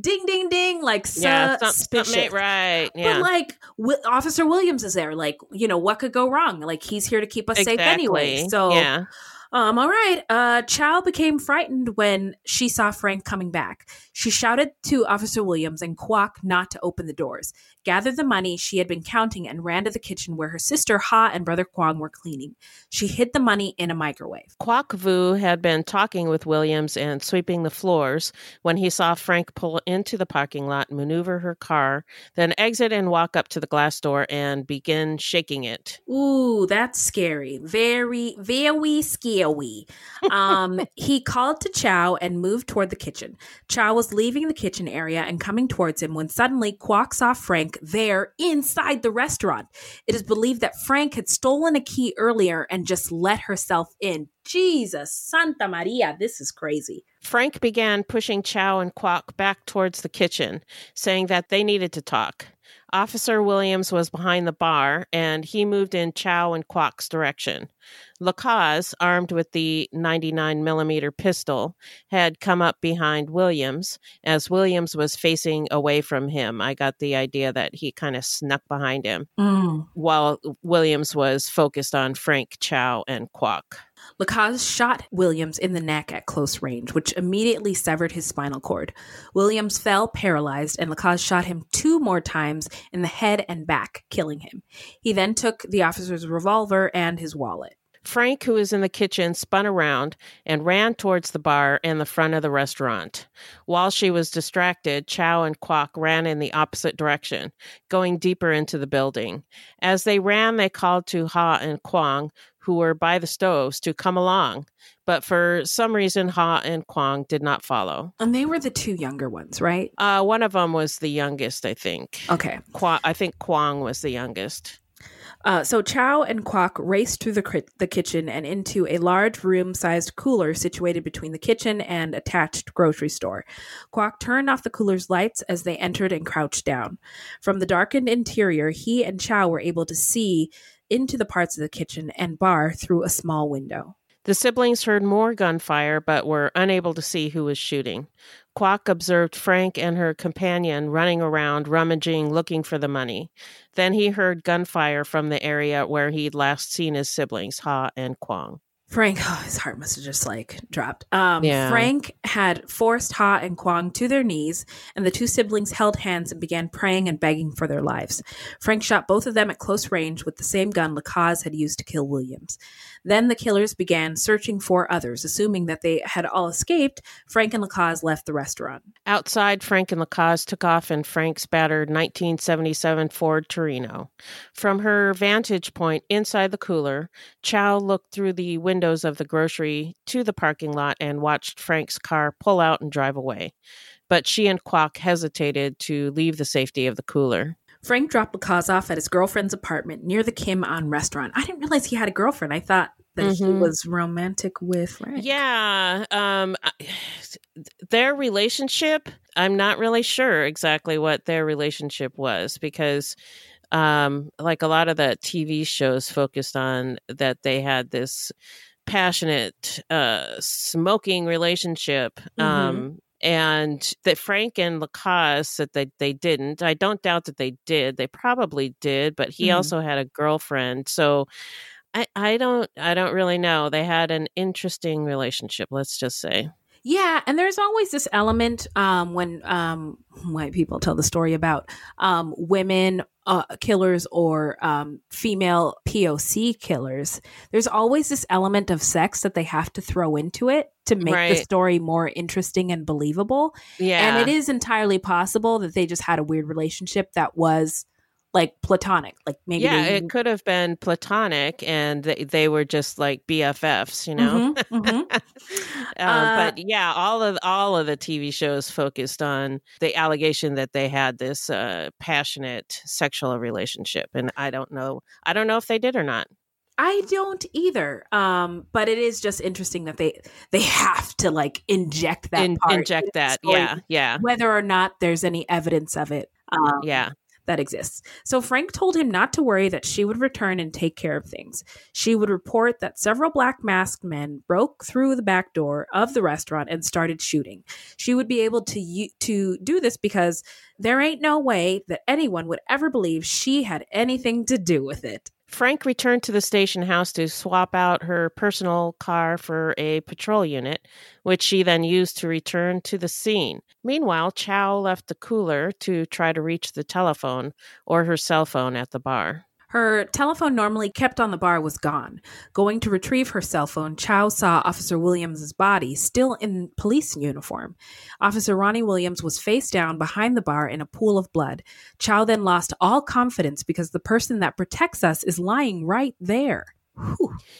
ding ding ding like Yeah, suspicious. something right. Yeah. But like Wi- Officer Williams is there. Like you know what could go wrong? Like he's here to keep us safe anyway. So Yeah. Um, all right. Uh, Chow became frightened when she saw Frank coming back. She shouted to Officer Williams and Kwok not to open the doors, gathered the money she had been counting, and ran to the kitchen where her sister Ha and brother Kwong were cleaning. She hid the money in a microwave. Kwok Vu had been talking with Williams and sweeping the floors when he saw Frank pull into the parking lot, maneuver her car, then exit and walk up to the glass door and begin shaking it. Ooh, that's scary. Very, very scary. Um, he called to Chow and moved toward the kitchen. Chow was leaving the kitchen area and coming towards him when suddenly Kwok saw Frank there inside the restaurant. It is believed that Frank had stolen a key earlier and just let herself in. Jesus, Santa Maria, this is crazy. Frank began pushing Chow and Kwok back towards the kitchen, saying that they needed to talk. Officer Williams was behind the bar, and he moved in Chow and Kwok's direction. Lacaze, armed with the 99 millimeter pistol, had come up behind Williams as Williams was facing away from him. I got the idea that he kind of snuck behind him Mm. while Williams was focused on Frank, Chow, and Kwok. Lacaze shot Williams in the neck at close range, which immediately severed his spinal cord. Williams fell paralyzed, and Lacaze shot him two more times in the head and back, killing him. He then took the officer's revolver and his wallet. Frank, who was in the kitchen, spun around and ran towards the bar and the front of the restaurant. While she was distracted, Chow and Kwok ran in the opposite direction, going deeper into the building. As they ran, they called to Ha and Kwong, who were by the stoves, to come along. But for some reason, Ha and Kwong did not follow. And they were the two younger ones, right? Uh, one of them was the youngest, I think. Okay. Kwa- I think Kwong was the youngest. Uh, so Chow and Kwok raced through the, cri- the kitchen and into a large room-sized cooler situated between the kitchen and attached grocery store. Kwok turned off the cooler's lights as they entered and crouched down. From the darkened interior, he and Chow were able to see into the parts of the kitchen and bar through a small window. The siblings heard more gunfire but were unable to see who was shooting. Kwok observed Frank and her companion running around, rummaging, looking for the money. Then he heard gunfire from the area where he'd last seen his siblings, Ha and Kwong. Frank, oh, his heart must have just like dropped. Um, Yeah. Frank had forced Ha and Kwong to their knees, and the two siblings held hands and began praying and begging for their lives. Frank shot both of them at close range with the same gun Lacaze had used to kill Williams. Then the killers began searching for others, assuming that they had all escaped. Frank and Lacaze left the restaurant. Outside, Frank and Lacaze took off in Frank's battered 1977 Ford Torino. From her vantage point inside the cooler, Chow looked through the windows of the grocery to the parking lot and watched Frank's car pull out and drive away. But she and Kwok hesitated to leave the safety of the cooler. Frank dropped Lacaze off at his girlfriend's apartment near the Kim Anh restaurant. I didn't realize he had a girlfriend. I thought that he Mhm. was romantic with Frank. Yeah, um their relationship, I'm not really sure exactly what their relationship was because um like a lot of the TV shows focused on that they had this passionate uh smoking relationship um and that Frank and Lacaze said that they didn't. I don't doubt that they did. They probably did, but he Mhm. also had a girlfriend. So I, I don't I don't really know. They had an interesting relationship, let's just say. Yeah, and there's always this element um, when um, white people tell the story about um, women uh, killers or um, female POC killers. There's always this element of sex that they have to throw into it to make the story more interesting and believable. Yeah. and it is entirely possible that they just had a weird relationship that was like platonic, like maybe yeah, it could have been platonic, and they, they were just like BFFs, you know. Mhm, mhm. Uh, Uh, but yeah, all of all of the TV shows focused on the allegation that they had this uh, passionate sexual relationship, and I don't know, I don't know if they did or not. I don't either. Um, but it is just interesting that they they have to like inject that In- part inject that, story, yeah, yeah. Whether or not there's any evidence of it. Um, Yeah. That exists. So Frank told him not to worry that she would return and take care of things. She would report that several black masked men broke through the back door of the restaurant and started shooting. She would be able to to do this because there ain't no way that anyone would ever believe she had anything to do with it. Frank returned to the station house to swap out her personal car for a patrol unit, which she then used to return to the scene. Meanwhile, Chow left the cooler to try to reach the telephone or her cell phone at the bar. Her telephone, normally kept on the bar, was gone. Going to retrieve her cell phone, Chow saw Officer Williams's body still in police uniform. Officer Ronnie Williams was face down behind the bar in a pool of blood. Chow then lost all confidence because the person that protects us is lying right there.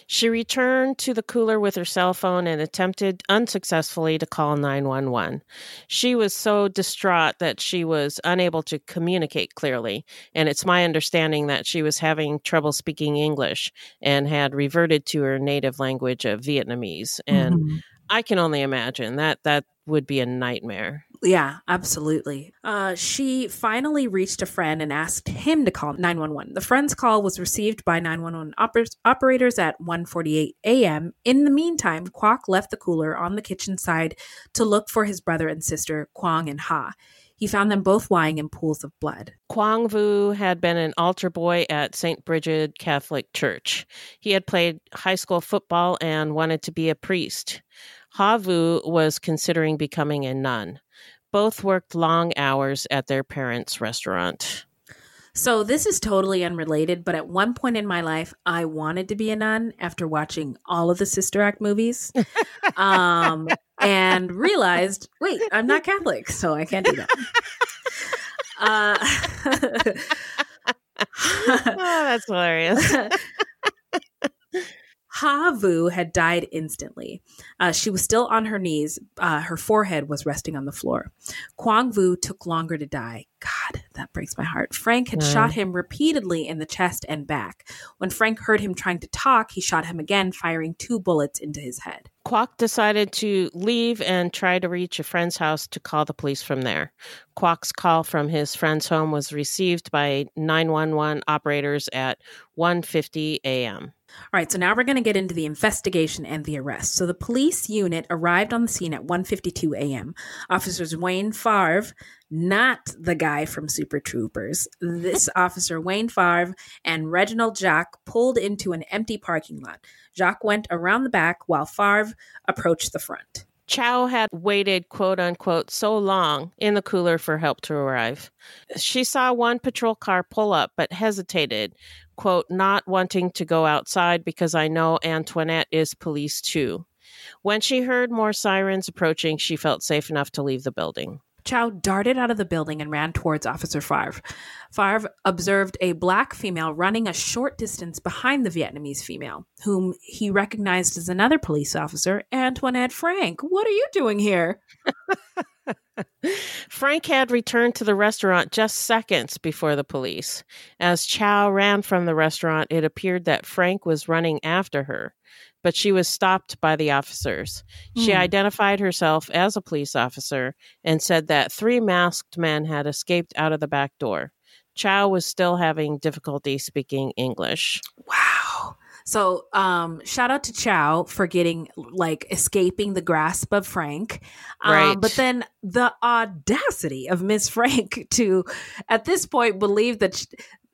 She returned to the cooler with her cell phone and attempted unsuccessfully to call 911. She was so distraught that she was unable to communicate clearly, and it's my understanding that she was having trouble speaking English and had reverted to her native language of Vietnamese. And Mhm. I can only imagine that that would be a nightmare. Yeah, absolutely. Uh, she finally reached a friend and asked him to call 911. The friend's call was received by 911 oper- operators at 1:48 a.m. In the meantime, Kwok left the cooler on the kitchen side to look for his brother and sister, Kwang and Ha. He found them both lying in pools of blood. Kwang Vu had been an altar boy at St. Bridget Catholic Church. He had played high school football and wanted to be a priest. Ha Vu was considering becoming a nun. Both worked long hours at their parents' restaurant. So this is totally unrelated, but at one point in my life, I wanted to be a nun after watching all of the Sister Act movies, um, and realized, wait, I'm not Catholic, so I can't do that. Uh, oh, that's hilarious. Ha Vu had died instantly. Uh, she was still on her knees. Uh, her forehead was resting on the floor. Kwang Vu took longer to die. God, that breaks my heart. Frank had Mm. shot him repeatedly in the chest and back. When Frank heard him trying to talk, he shot him again, firing two bullets into his head. Kwok decided to leave and try to reach a friend's house to call the police from there. Kwok's call from his friend's home was received by 911 operators at 1:50 a.m. All right, so now we're going to get into the investigation and the arrest. So the police unit arrived on the scene at 1:52 a.m. Officers Wayne Favre, not the guy from Super Troopers, this officer Wayne Favre and Reginald Jacques pulled into an empty parking lot. Jacques went around the back while Favre approached the front. Chow had waited, quote unquote, so long in the cooler for help to arrive. She saw one patrol car pull up, but hesitated, quote, not wanting to go outside because I know Antoinette is police too. When she heard more sirens approaching, she felt safe enough to leave the building. Chow darted out of the building and ran towards Officer Favre. Favre observed a black female running a short distance behind the Vietnamese female, whom he recognized as another police officer, Antoinette Frank. What are you doing here? Frank had returned to the restaurant just seconds before the police. As Chow ran from the restaurant, it appeared that Frank was running after her, but she was stopped by the officers. She Hmm. identified herself as a police officer and said that three masked men had escaped out of the back door. Chow was still having difficulty speaking English. Wow. So, um, shout out to Chow for getting like escaping the grasp of Frank. Um, Right. But then the audacity of Miss Frank to, at this point, believe that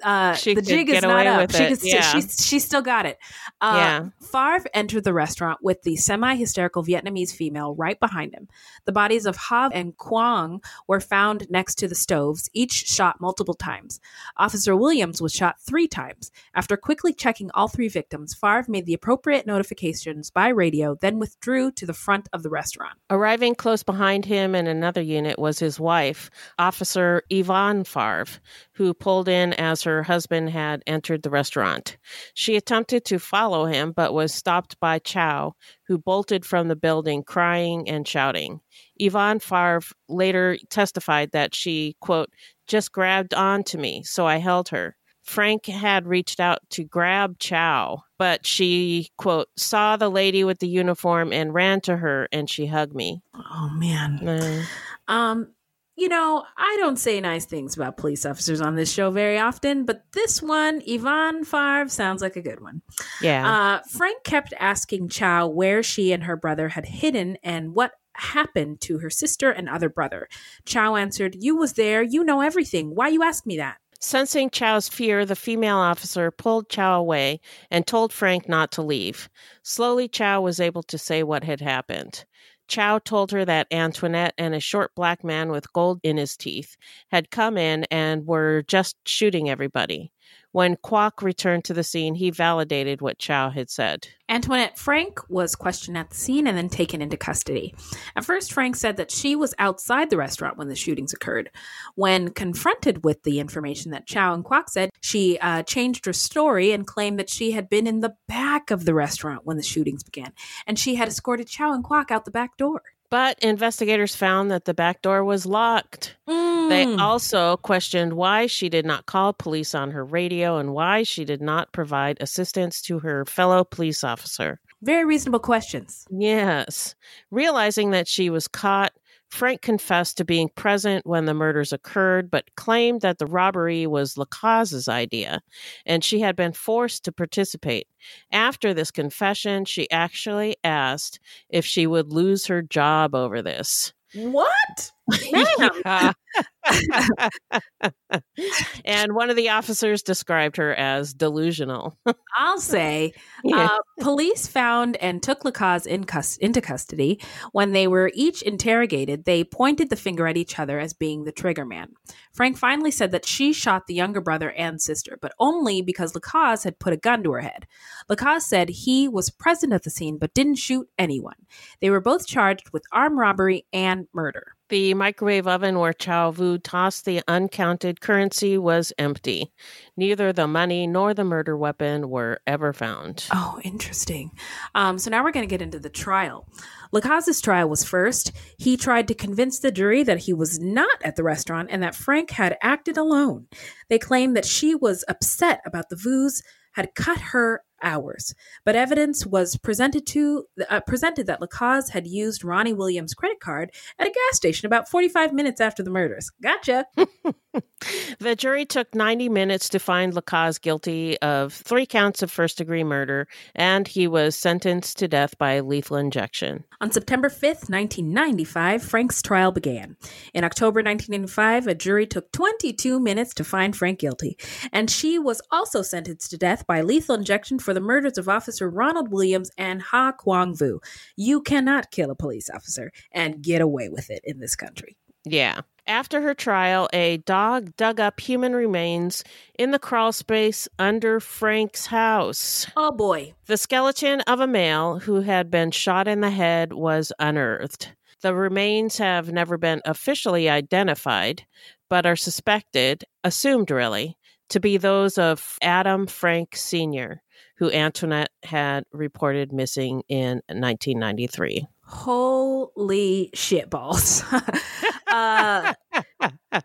uh, She the jig is not up. She st- yeah. she's she still got it. Uh, Yeah. Favre entered the restaurant with the semi-hysterical Vietnamese female right behind him. The bodies of Hav and Quang were found next to the stoves, each shot multiple times. Officer Williams was shot three times. After quickly checking all three victims, Favre made the appropriate notifications by radio, then withdrew to the front of the restaurant. Arriving close behind him in another unit was his wife, Officer Yvonne Favre, who pulled in as her husband had entered the restaurant. She attempted to follow him, but was stopped by Chow, who bolted from the building crying and shouting. Yvonne Favre later testified that she, quote, just grabbed onto me, so I held her. Frank had reached out to grab Chow, but she, quote, saw the lady with the uniform and ran to her and she hugged me. Oh man. Mm. Um, you know, I don't say nice things about police officers on this show very often, but this one, Yvonne Favre, sounds like a good one. Yeah. Uh, Frank kept asking Chow where she and her brother had hidden and what happened to her sister and other brother. Chow answered, You was there, you know everything. Why you ask me that? Sensing Chow's fear, the female officer pulled Chow away and told Frank not to leave. Slowly, Chow was able to say what had happened. Chow told her that Antoinette and a short black man with gold in his teeth had come in and were just shooting everybody. When Kwok returned to the scene, he validated what Chow had said. Antoinette Frank was questioned at the scene and then taken into custody. At first, Frank said that she was outside the restaurant when the shootings occurred. When confronted with the information that Chow and Kwok said, she uh, changed her story and claimed that she had been in the back of the restaurant when the shootings began, and she had escorted Chow and Kwok out the back door. But investigators found that the back door was locked. They Mm. also questioned why she did not call police on her radio and why she did not provide assistance to her fellow police officer. Very reasonable questions. Yes. Realizing that she was caught, Frank confessed to being present when the murders occurred, but claimed that the robbery was Lacaze's idea and she had been forced to participate. After this confession, she actually asked if she would lose her job over this. What? Ma'am. and one of the officers described her as delusional. I'll say Yeah. uh, police found and took Lacaze in cus- into custody. When they were each interrogated, they pointed the finger at each other as being the trigger man. Frank finally said that she shot the younger brother and sister, but only because Lacaze had put a gun to her head. Lacaze said he was present at the scene but didn't shoot anyone. They were both charged with armed robbery and murder. The microwave oven where Chow Vu tossed the uncounted currency was empty. Neither the money nor the murder weapon were ever found. Oh, interesting. Um, so now we're going to get into the trial. Lacaze's trial was first. He tried to convince the jury that he was not at the restaurant and that Frank had acted alone. They claimed that she was upset about the Vus had cut her hours, but evidence was presented to uh, presented that Lacaze had used Ronnie Williams' credit card at a gas station about 45 minutes after the murders. Gotcha. The jury took 90 minutes to find Lacaze guilty of three counts of first degree murder, and he was sentenced to death by lethal injection. On September 5th, 1995, Frank's trial began. In October 1995, a jury took 22 minutes to find Frank guilty, and she was also sentenced to death by lethal injection for the murders of Officer Ronald Williams and Ha Kwang Vu. You cannot kill a police officer and get away with it in this country. Yeah. After her trial, a dog dug up human remains in the crawl space under Frank's house. Oh boy. The skeleton of a male who had been shot in the head was unearthed. The remains have never been officially identified, but are suspected, assumed really, to be those of Adam Frank Sr., who Antoinette had reported missing in 1993. Holy shitballs. uh,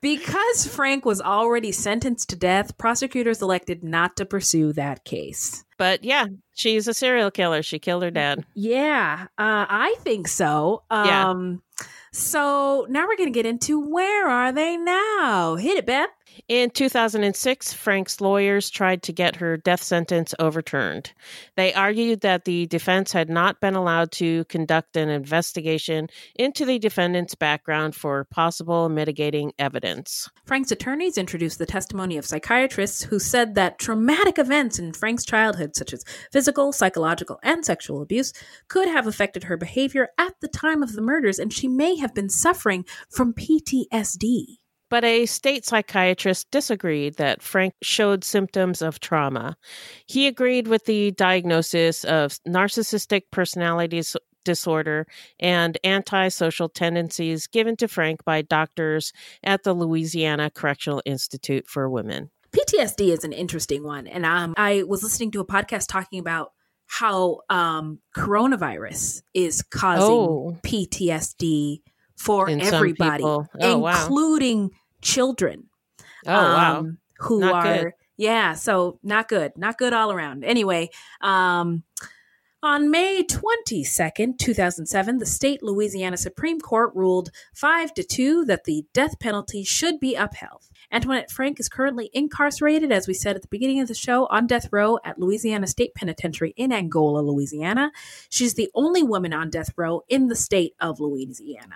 because Frank was already sentenced to death, prosecutors elected not to pursue that case. But yeah, she's a serial killer. She killed her dad. Yeah, uh, I think so. Yeah. So now we're going to get into where are they now? Hit it, Beth. In 2006, Frank's lawyers tried to get her death sentence overturned. They argued that the defense had not been allowed to conduct an investigation into the defendant's background for possible mitigating evidence. evidence. Frank's attorneys introduced the testimony of psychiatrists who said that traumatic events in Frank's childhood, such as physical, psychological, and sexual abuse, could have affected her behavior at the time of the murders, and she may have been suffering from PTSD. But a state psychiatrist disagreed that Frank showed symptoms of trauma. He agreed with the diagnosis of narcissistic personality disorder and antisocial tendencies given to Frank by doctors at the Louisiana Correctional Institute for Women. PTSD is an interesting one. And um, I was listening to a podcast talking about how um, coronavirus is causing Oh. PTSD for In everybody. Oh, wow. including children. Oh, wow. um, Who Not are, good. yeah, so not good, not good all around. Anyway, um, on May 22nd, 2007, the state Louisiana Supreme Court ruled 5 to 2 that the death penalty should be upheld. Antoinette Frank is currently incarcerated, as we said at the beginning of the show, on death row at Louisiana State Penitentiary in Angola, Louisiana. She's the only woman on death row in the state of Louisiana.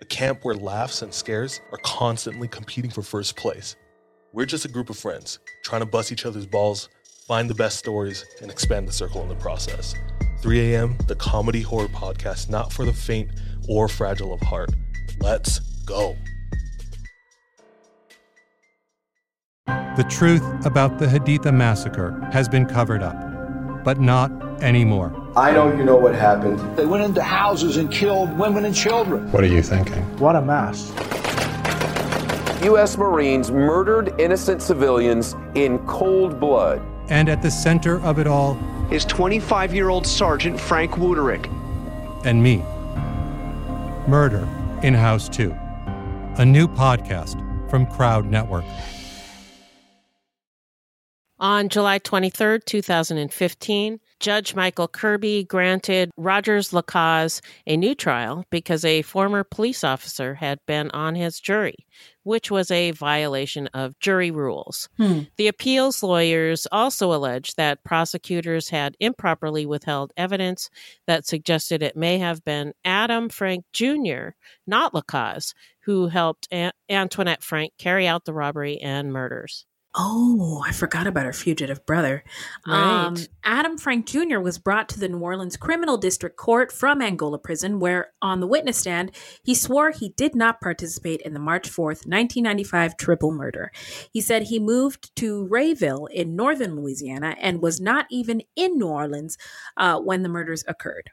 A camp where laughs and scares are constantly competing for first place. We're just a group of friends trying to bust each other's balls, find the best stories, and expand the circle in the process. 3 a.m., the comedy horror podcast not for the faint or fragile of heart. Let's go. The truth about the Haditha massacre has been covered up, but not anymore. I know you know what happened. They went into houses and killed women and children. What are you thinking? What a mess. U.S. Marines murdered innocent civilians in cold blood. And at the center of it all is 25 year old Sergeant Frank Wuterich. and me. Murder in House 2, a new podcast from Crowd Network. On July 23rd, 2015, Judge Michael Kirby granted Rogers Lacaze a new trial because a former police officer had been on his jury, which was a violation of jury rules. Hmm. The appeals lawyers also alleged that prosecutors had improperly withheld evidence that suggested it may have been Adam Frank Jr., not Lacaze, who helped An- Antoinette Frank carry out the robbery and murders. Oh, I forgot about her fugitive brother. Right. Um, Adam Frank Jr. was brought to the New Orleans Criminal District Court from Angola Prison, where on the witness stand, he swore he did not participate in the March 4th, 1995 triple murder. He said he moved to Rayville in northern Louisiana and was not even in New Orleans uh, when the murders occurred.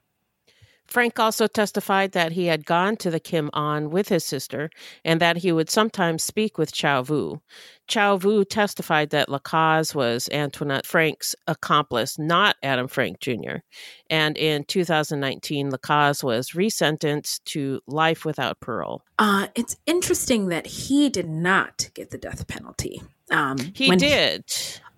Frank also testified that he had gone to the Kim Anh with his sister and that he would sometimes speak with Chow Vu. Chow Vu testified that Lacaze was Antoinette Frank's accomplice, not Adam Frank Jr. And in 2019, Lacaze was resentenced to life without parole. Uh, it's interesting that he did not get the death penalty. Um, He did.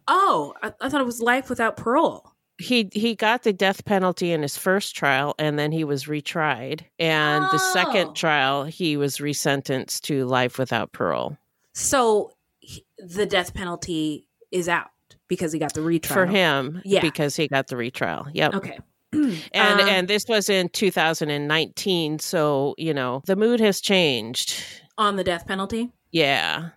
oh, I, I thought it was life without parole. He he got the death penalty in his first trial and then he was retried. And the Oh. second trial, he was resentenced to life without parole. So he- the death penalty is out because he got the retrial for him Yeah. because he got the retrial. Yep. Okay. And Um, and this was in 2019, so you know the mood has changed. on the death penalty. Yeah.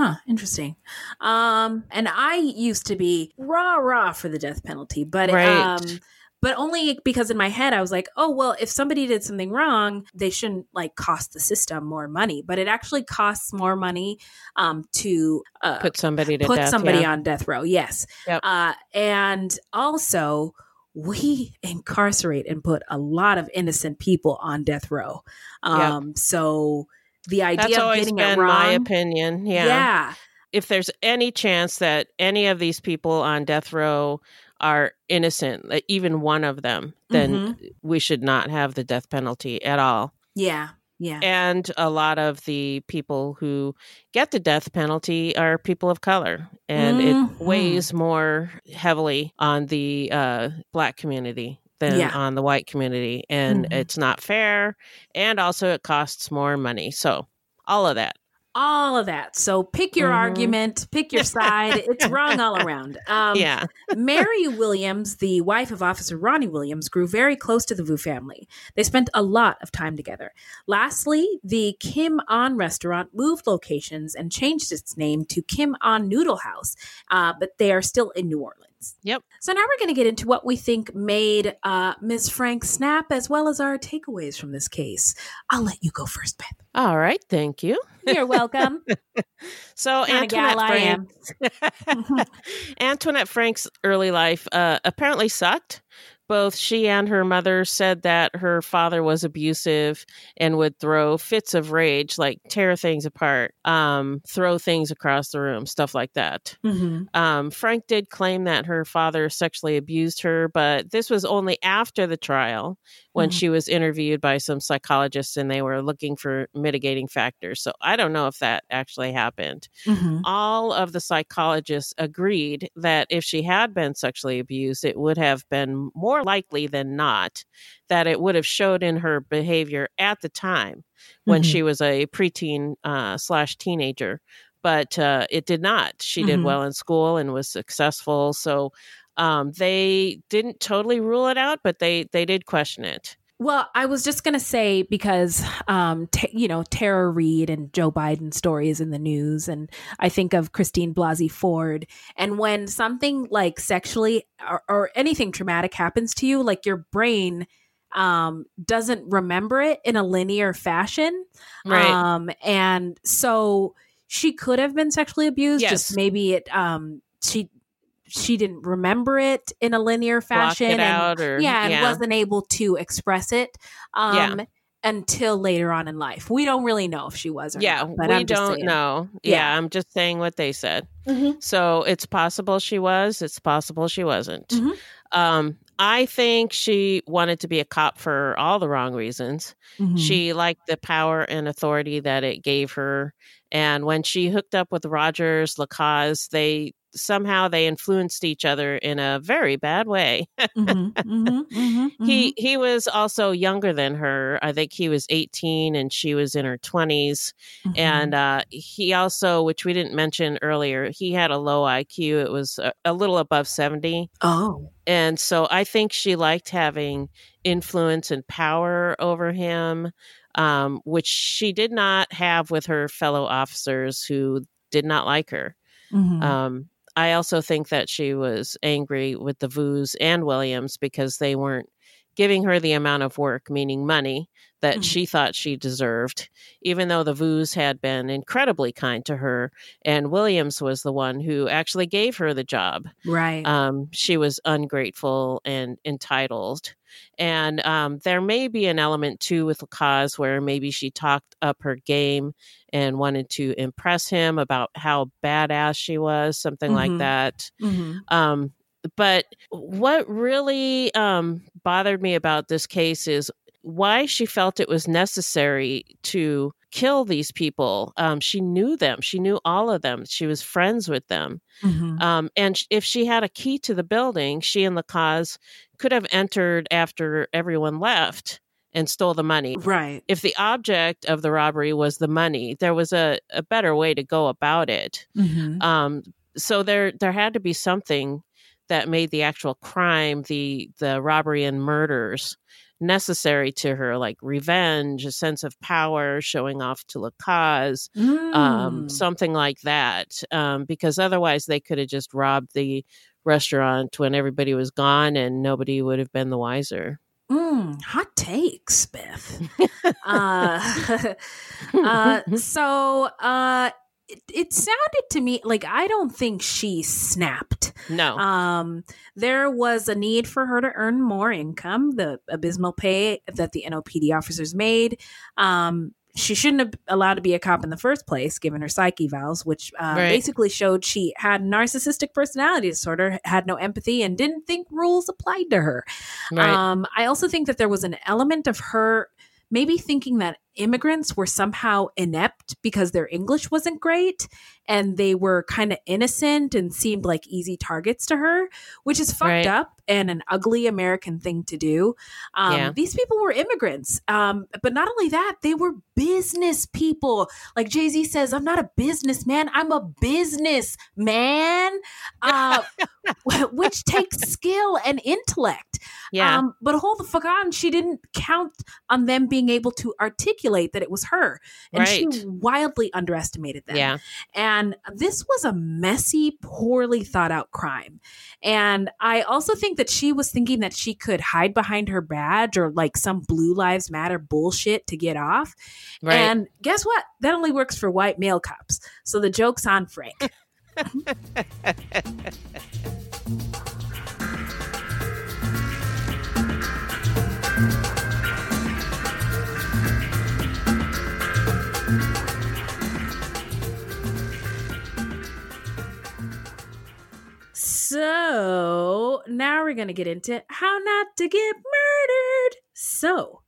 Huh, interesting. Um, and I used to be rah rah for the death penalty, but Right. um, but only because in my head I was like, oh well, if somebody did something wrong, they shouldn't like cost the system more money. But it actually costs more money um to uh, Put somebody to put death, somebody yeah. on death row. Yes. Yep. Uh, and also we incarcerate and put a lot of innocent people on death row. Um, so the idea That's of always getting been it wrong, my opinion. Yeah. Yeah. If there's any chance that any of these people on death row are innocent, even one of them, then Mhm. we should not have the death penalty at all. Yeah. Yeah. And a lot of the people who get the death penalty are people of color. And Mhm. it weighs more heavily on the uh, black community than Yeah. on the white community. And Mhm. it's not fair. And also, it costs more money. So, all of that. all of that. So pick your Mhm. argument, pick your side. it's wrong all around. Um, Yeah. Mary Williams, the wife of Officer Ronnie Williams, grew very close to the Vu family. They spent a lot of time together. Lastly, the Kim Anh restaurant moved locations and changed its name to Kim Anh Noodle House, uh, but they are still in New Orleans. Yep. So now we're going to get into what we think made uh, Ms. Frank snap, as well as our takeaways from this case. I'll let you go first, Beth. All right. Thank you. You're welcome. So Kinda Antoinette gal I am. Frank, Antoinette Frank's early life uh, apparently sucked. Both she and her mother said that her father was abusive and would throw fits of rage, like tear things apart, um, throw things across the room, stuff like that. Mhm. Um, Frank did claim that her father sexually abused her, but this was only after the trial when Mhm. she was interviewed by some psychologists and they were looking for mitigating factors. So I don't know if that actually happened. Mhm. All of the psychologists agreed that if she had been sexually abused, it would have been more likely than not that it would have showed in her behavior at the time when Mhm. she was a preteen uh, slash teenager but uh, it did not. She did Mhm. well in school and was successful. So um, they didn't totally rule it out, but they they did question it. Well, I was just going to say because, um, t- you know, Tara Reid and Joe Biden stories in the news, and I think of Christine Blasey Ford. And when something like sexually or, or anything traumatic happens to you, like your brain um, doesn't remember it in a linear fashion. Right. Um, and so she could have been sexually abused. Yes. Just maybe it, um, she, she didn't remember it in a linear fashion and or- yeah and yeah. wasn't able to express it um Yeah. until later on in life we don't really know if she was or Yeah, not, but we don't know. Yeah. Yeah. I'm just saying what they said. Mhm. So it's possible she was. It's possible she wasn't. Mhm. Um, I think she wanted to be a cop for all the wrong reasons. Mhm. She liked the power and authority that it gave her. And when she hooked up with Rogers Lacaze, they somehow they influenced each other in a very bad way. Mhm, mhm, mhm, he he was also younger than her. I think he was 18 and she was in her 20s. mhm. And uh, he also, which we didn't mention earlier, he had a low IQ. It was a, a little above 70. oh And so I think she liked having influence and power over him, um, which she did not have with her fellow officers who did not like her. Mhm. Um, I also think that she was angry with the Vus and Williams because they weren't giving her the amount of work, meaning money, that Mhm. she thought she deserved, even though the Vus had been incredibly kind to her. And Williams was the one who actually gave her the job. right Um, she was ungrateful and entitled. And um, there may be an element too with Lacaze where maybe she talked up her game and wanted to impress him about how badass she was, something like Mhm. that. Mhm. Um, but what really um, bothered me about this case is why she felt it was necessary to kill these people. Um, she knew them, she knew all of them, she was friends with them. Mhm. Um, and sh- if she had a key to the building, she and Lacaze could have entered after everyone left and stole the money. right If the object of the robbery was the money, there was a, a better way to go about it. Mhm. Um, so there there had to be something that made the actual crime, the the robbery and murders, necessary to her, like revenge, a sense of power, showing off to Lacaze, um, Mm. something like that. Um, because otherwise, they could have just robbed the restaurant when everybody was gone, and nobody would have been the wiser. Mm, hot takes, Beth. uh, uh, so uh, it, it sounded to me like I don't think she snapped. No. Um, there was a need for her to earn more income, the abysmal pay that the NOPD officers made. Um, she shouldn't have allowed to be a cop in the first place, given her psych evals, which uh, Right. basically showed she had narcissistic personality disorder, had no empathy, and didn't think rules applied to her. Right. Um, I also think that there was an element of her maybe thinking that immigrants were somehow inept because their English wasn't great and they were kind of innocent and seemed like easy targets to her, which is fucked Right. up and an ugly American thing to do. Um, Yeah. These people were immigrants. Um, but not only that, they were business people. Like Jay Z says, I'm not a businessman, I'm a business man, uh, which takes skill and intellect. Yeah. Um, but hold the fuck on. She didn't count on them being able to articulate that it was her. And she wildly underestimated them. Yeah. And this was a messy, poorly thought out crime. And I also think that she was thinking that she could hide behind her badge or like some Blue Lives Matter bullshit to get off. Right. And guess what? That only works for white male cops. So the joke's on Frank. So now we're going to get into how not to get murdered. So,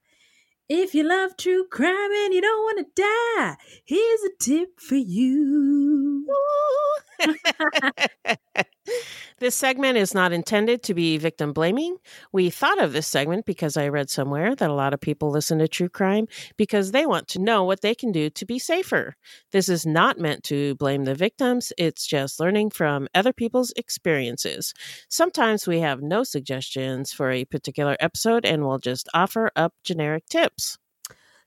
if you love true crime and you don't want to die, here's a tip for you. This segment is not intended to be victim blaming. We thought of this segment because I read somewhere that a lot of people listen to true crime because they want to know what they can do to be safer. This is not meant to blame the victims, it's just learning from other people's experiences. Sometimes we have no suggestions for a particular episode and we'll just offer up generic tips.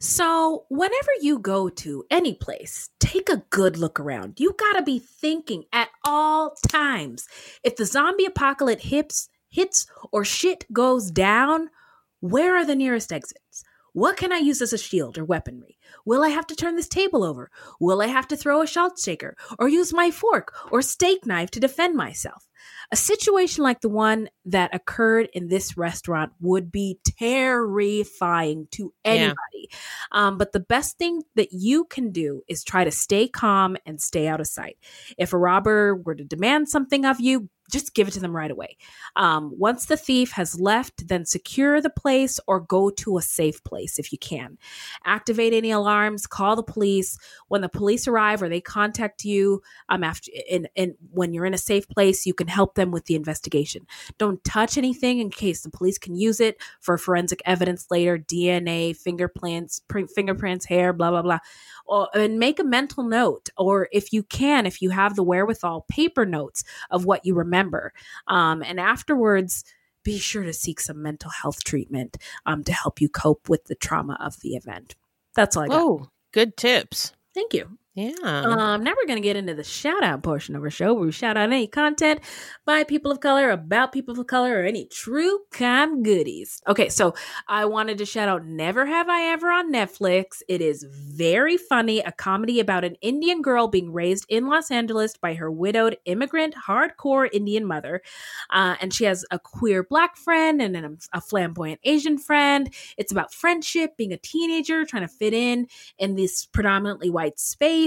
So, whenever you go to any place, take a good look around. You got to be thinking at all times. If the zombie apocalypse hits, hits or shit goes down, where are the nearest exits? What can I use as a shield or weaponry? Will I have to turn this table over? Will I have to throw a salt shaker or use my fork or steak knife to defend myself? A situation like the one that occurred in this restaurant would be terrifying to Yeah. anybody. Um, but the best thing that you can do is try to stay calm and stay out of sight. If a robber were to demand something of you, just give it to them right away. Um, once the thief has left, then secure the place or go to a safe place if you can. Activate any alarms, call the police. When the police arrive or they contact you, um, after and, and when you're in a safe place, you can help them with the investigation. Don't touch anything in case the police can use it for forensic evidence later, DNA, fingerprints, print, fingerprints, hair, blah blah blah. Or, and make a mental note, or if you can, if you have the wherewithal, paper notes of what you remember. Um, and afterwards, be sure to seek some mental health treatment um, to help you cope with the trauma of the event. That's all I got. Oh, good tips. Thank you. Yeah. Um, now we're going to get into the shout out portion of our show where we shout out any content by people of color, about people of color, or any true crime goodies. Okay, so I wanted to shout out Never Have I Ever on Netflix. It is very funny, a comedy about an Indian girl being raised in Los Angeles by her widowed immigrant, hardcore Indian mother. Uh, and she has a queer black friend and then a, a flamboyant Asian friend. It's about friendship, being a teenager, trying to fit in in this predominantly white space.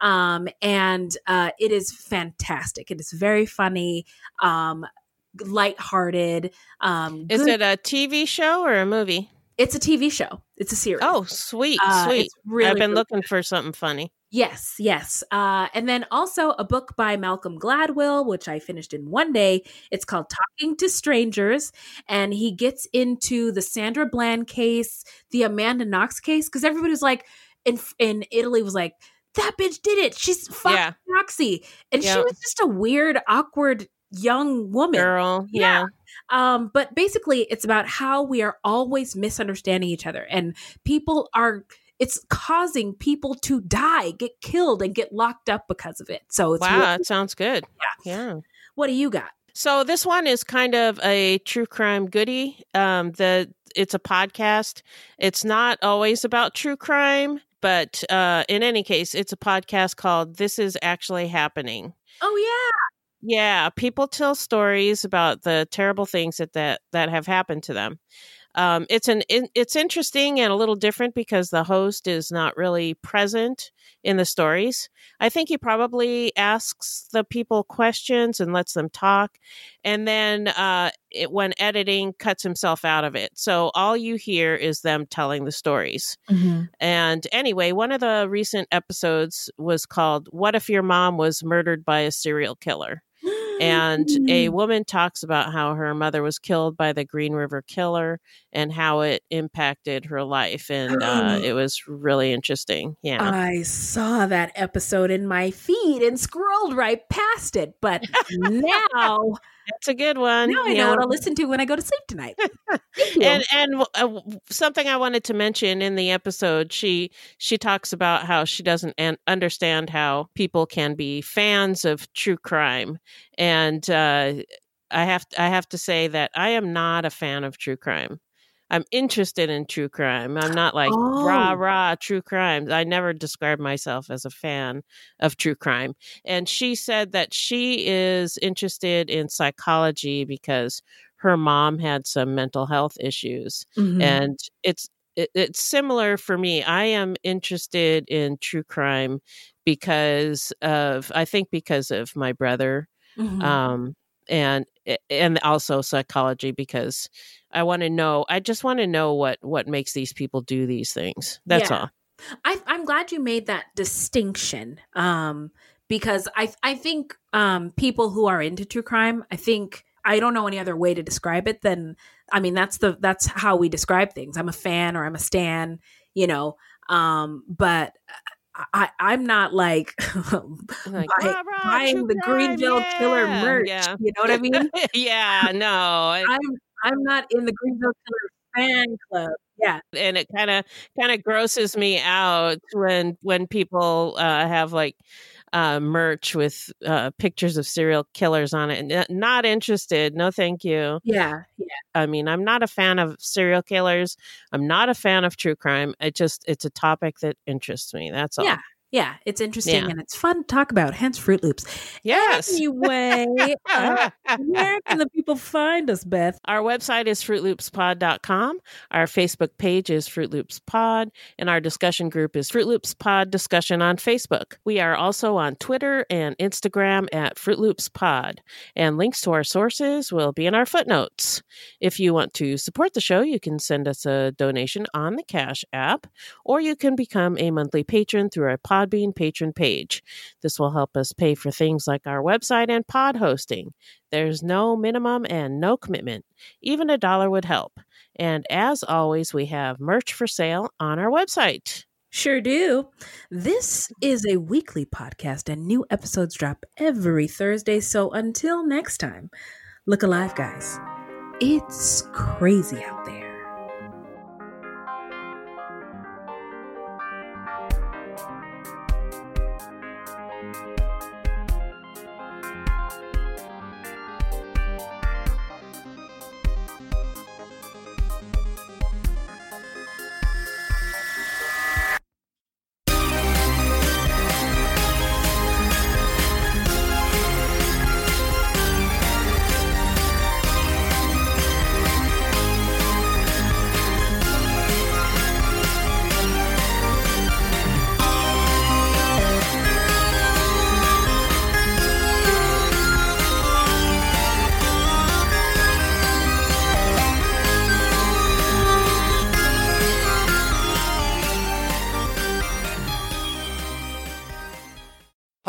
Um, and uh, it is fantastic. It is very funny, um, lighthearted. Um, Is good- it a TV show or a movie? It's a TV show. It's a series. Oh, sweet, Uh, sweet. really, I've been really looking for something funny. Yes, yes. Uh, and then also a book by Malcolm Gladwell, which I finished in one day. It's called Talking to Strangers. And he gets into the Sandra Bland case, the Amanda Knox case, because everybody was like, in, in Italy, was like, that bitch did it. She's fucking Yeah. Roxy. And she was just a weird, awkward young woman. Girl, yeah. Um, but basically, it's about how we are always misunderstanding each other, and people are. It's causing people to die, get killed, and get locked up because of it. So it's Wow, really- it sounds good. Yeah. what do you got? So this one is kind of a true crime goodie. Um, the it's a podcast. It's not always about true crime, but uh, in any case, it's a podcast called "This Is Actually Happening." Oh yeah, Yeah, people tell stories about the terrible things that that, that have happened to them. Um, it's an it's interesting and a little different because the host is not really present in the stories. I think he probably asks the people questions and lets them talk, and then uh, it, when editing, cuts himself out of it. So all you hear is them telling the stories. Mm-hmm. And anyway, one of the recent episodes was called "What If Your Mom Was Murdered by a Serial Killer." And a woman talks about how her mother was killed by the Green River Killer and how it impacted her life, and uh, it was really interesting. Yeah, I saw that episode in my feed and scrolled right past it, but now that's a good one. now I know what I'll listen to when I go to sleep tonight. and and uh, something I wanted to mention in the episode, she she talks about how she doesn't an- understand how people can be fans of true crime, and uh, I have I have to say that I am not a fan of true crime. I'm interested in true crime. I'm not like rah Oh. rah true crimes. I never describe myself as a fan of true crime. And she said that she is interested in psychology because her mom had some mental health issues Mhm. and it's it, it's similar for me i am interested in true crime because of i think because of my brother Mhm. um and and also psychology because i want to know i just want to know what what makes these people do these things that's Yeah. all I, I'm glad you made that distinction um, because I I think um, people who are into true crime, I think I don't know any other way to describe it than I mean that's the that's how we describe things. I'm a fan or I'm a stan, you know. Um, but I, I'm not like, Like, buy- "Rah, rah, buying the crime, Green River Killer merch. Yeah. You know what I mean? yeah no I- I'm I'm not in the Green River Killer fan club. Yeah. and it kind of kind of grosses me out when when people uh, have like uh, merch with uh, pictures of serial killers on it. And, uh, Not interested. No, thank you. Yeah. Yeah. I mean, I'm not a fan of serial killers. I'm not a fan of true crime. It just it's a topic that interests me. That's all. Yeah. Yeah. It's interesting Yeah. and it's fun to talk about, hence Fruit Loops. Yes. Anyway, uh, where can the people find us, Beth? Our website is fruitloopspod.com. Our Facebook page is Fruit Loops Pod, and our discussion group is Fruit Loops Pod Discussion on Facebook. We are also on Twitter and Instagram at Fruit Loops Pod, and links to our sources will be in our footnotes. If you want to support the show, you can send us a donation on the Cash app, or you can become a monthly patron through our Podbean patron page. This will help us pay for things like our website and pod hosting. There's no minimum and no commitment. Even a dollar would help. And as always, we have merch for sale on our website. Sure do. This is a weekly podcast, and new episodes drop every Thursday. So until next time, look alive, guys. It's crazy out there.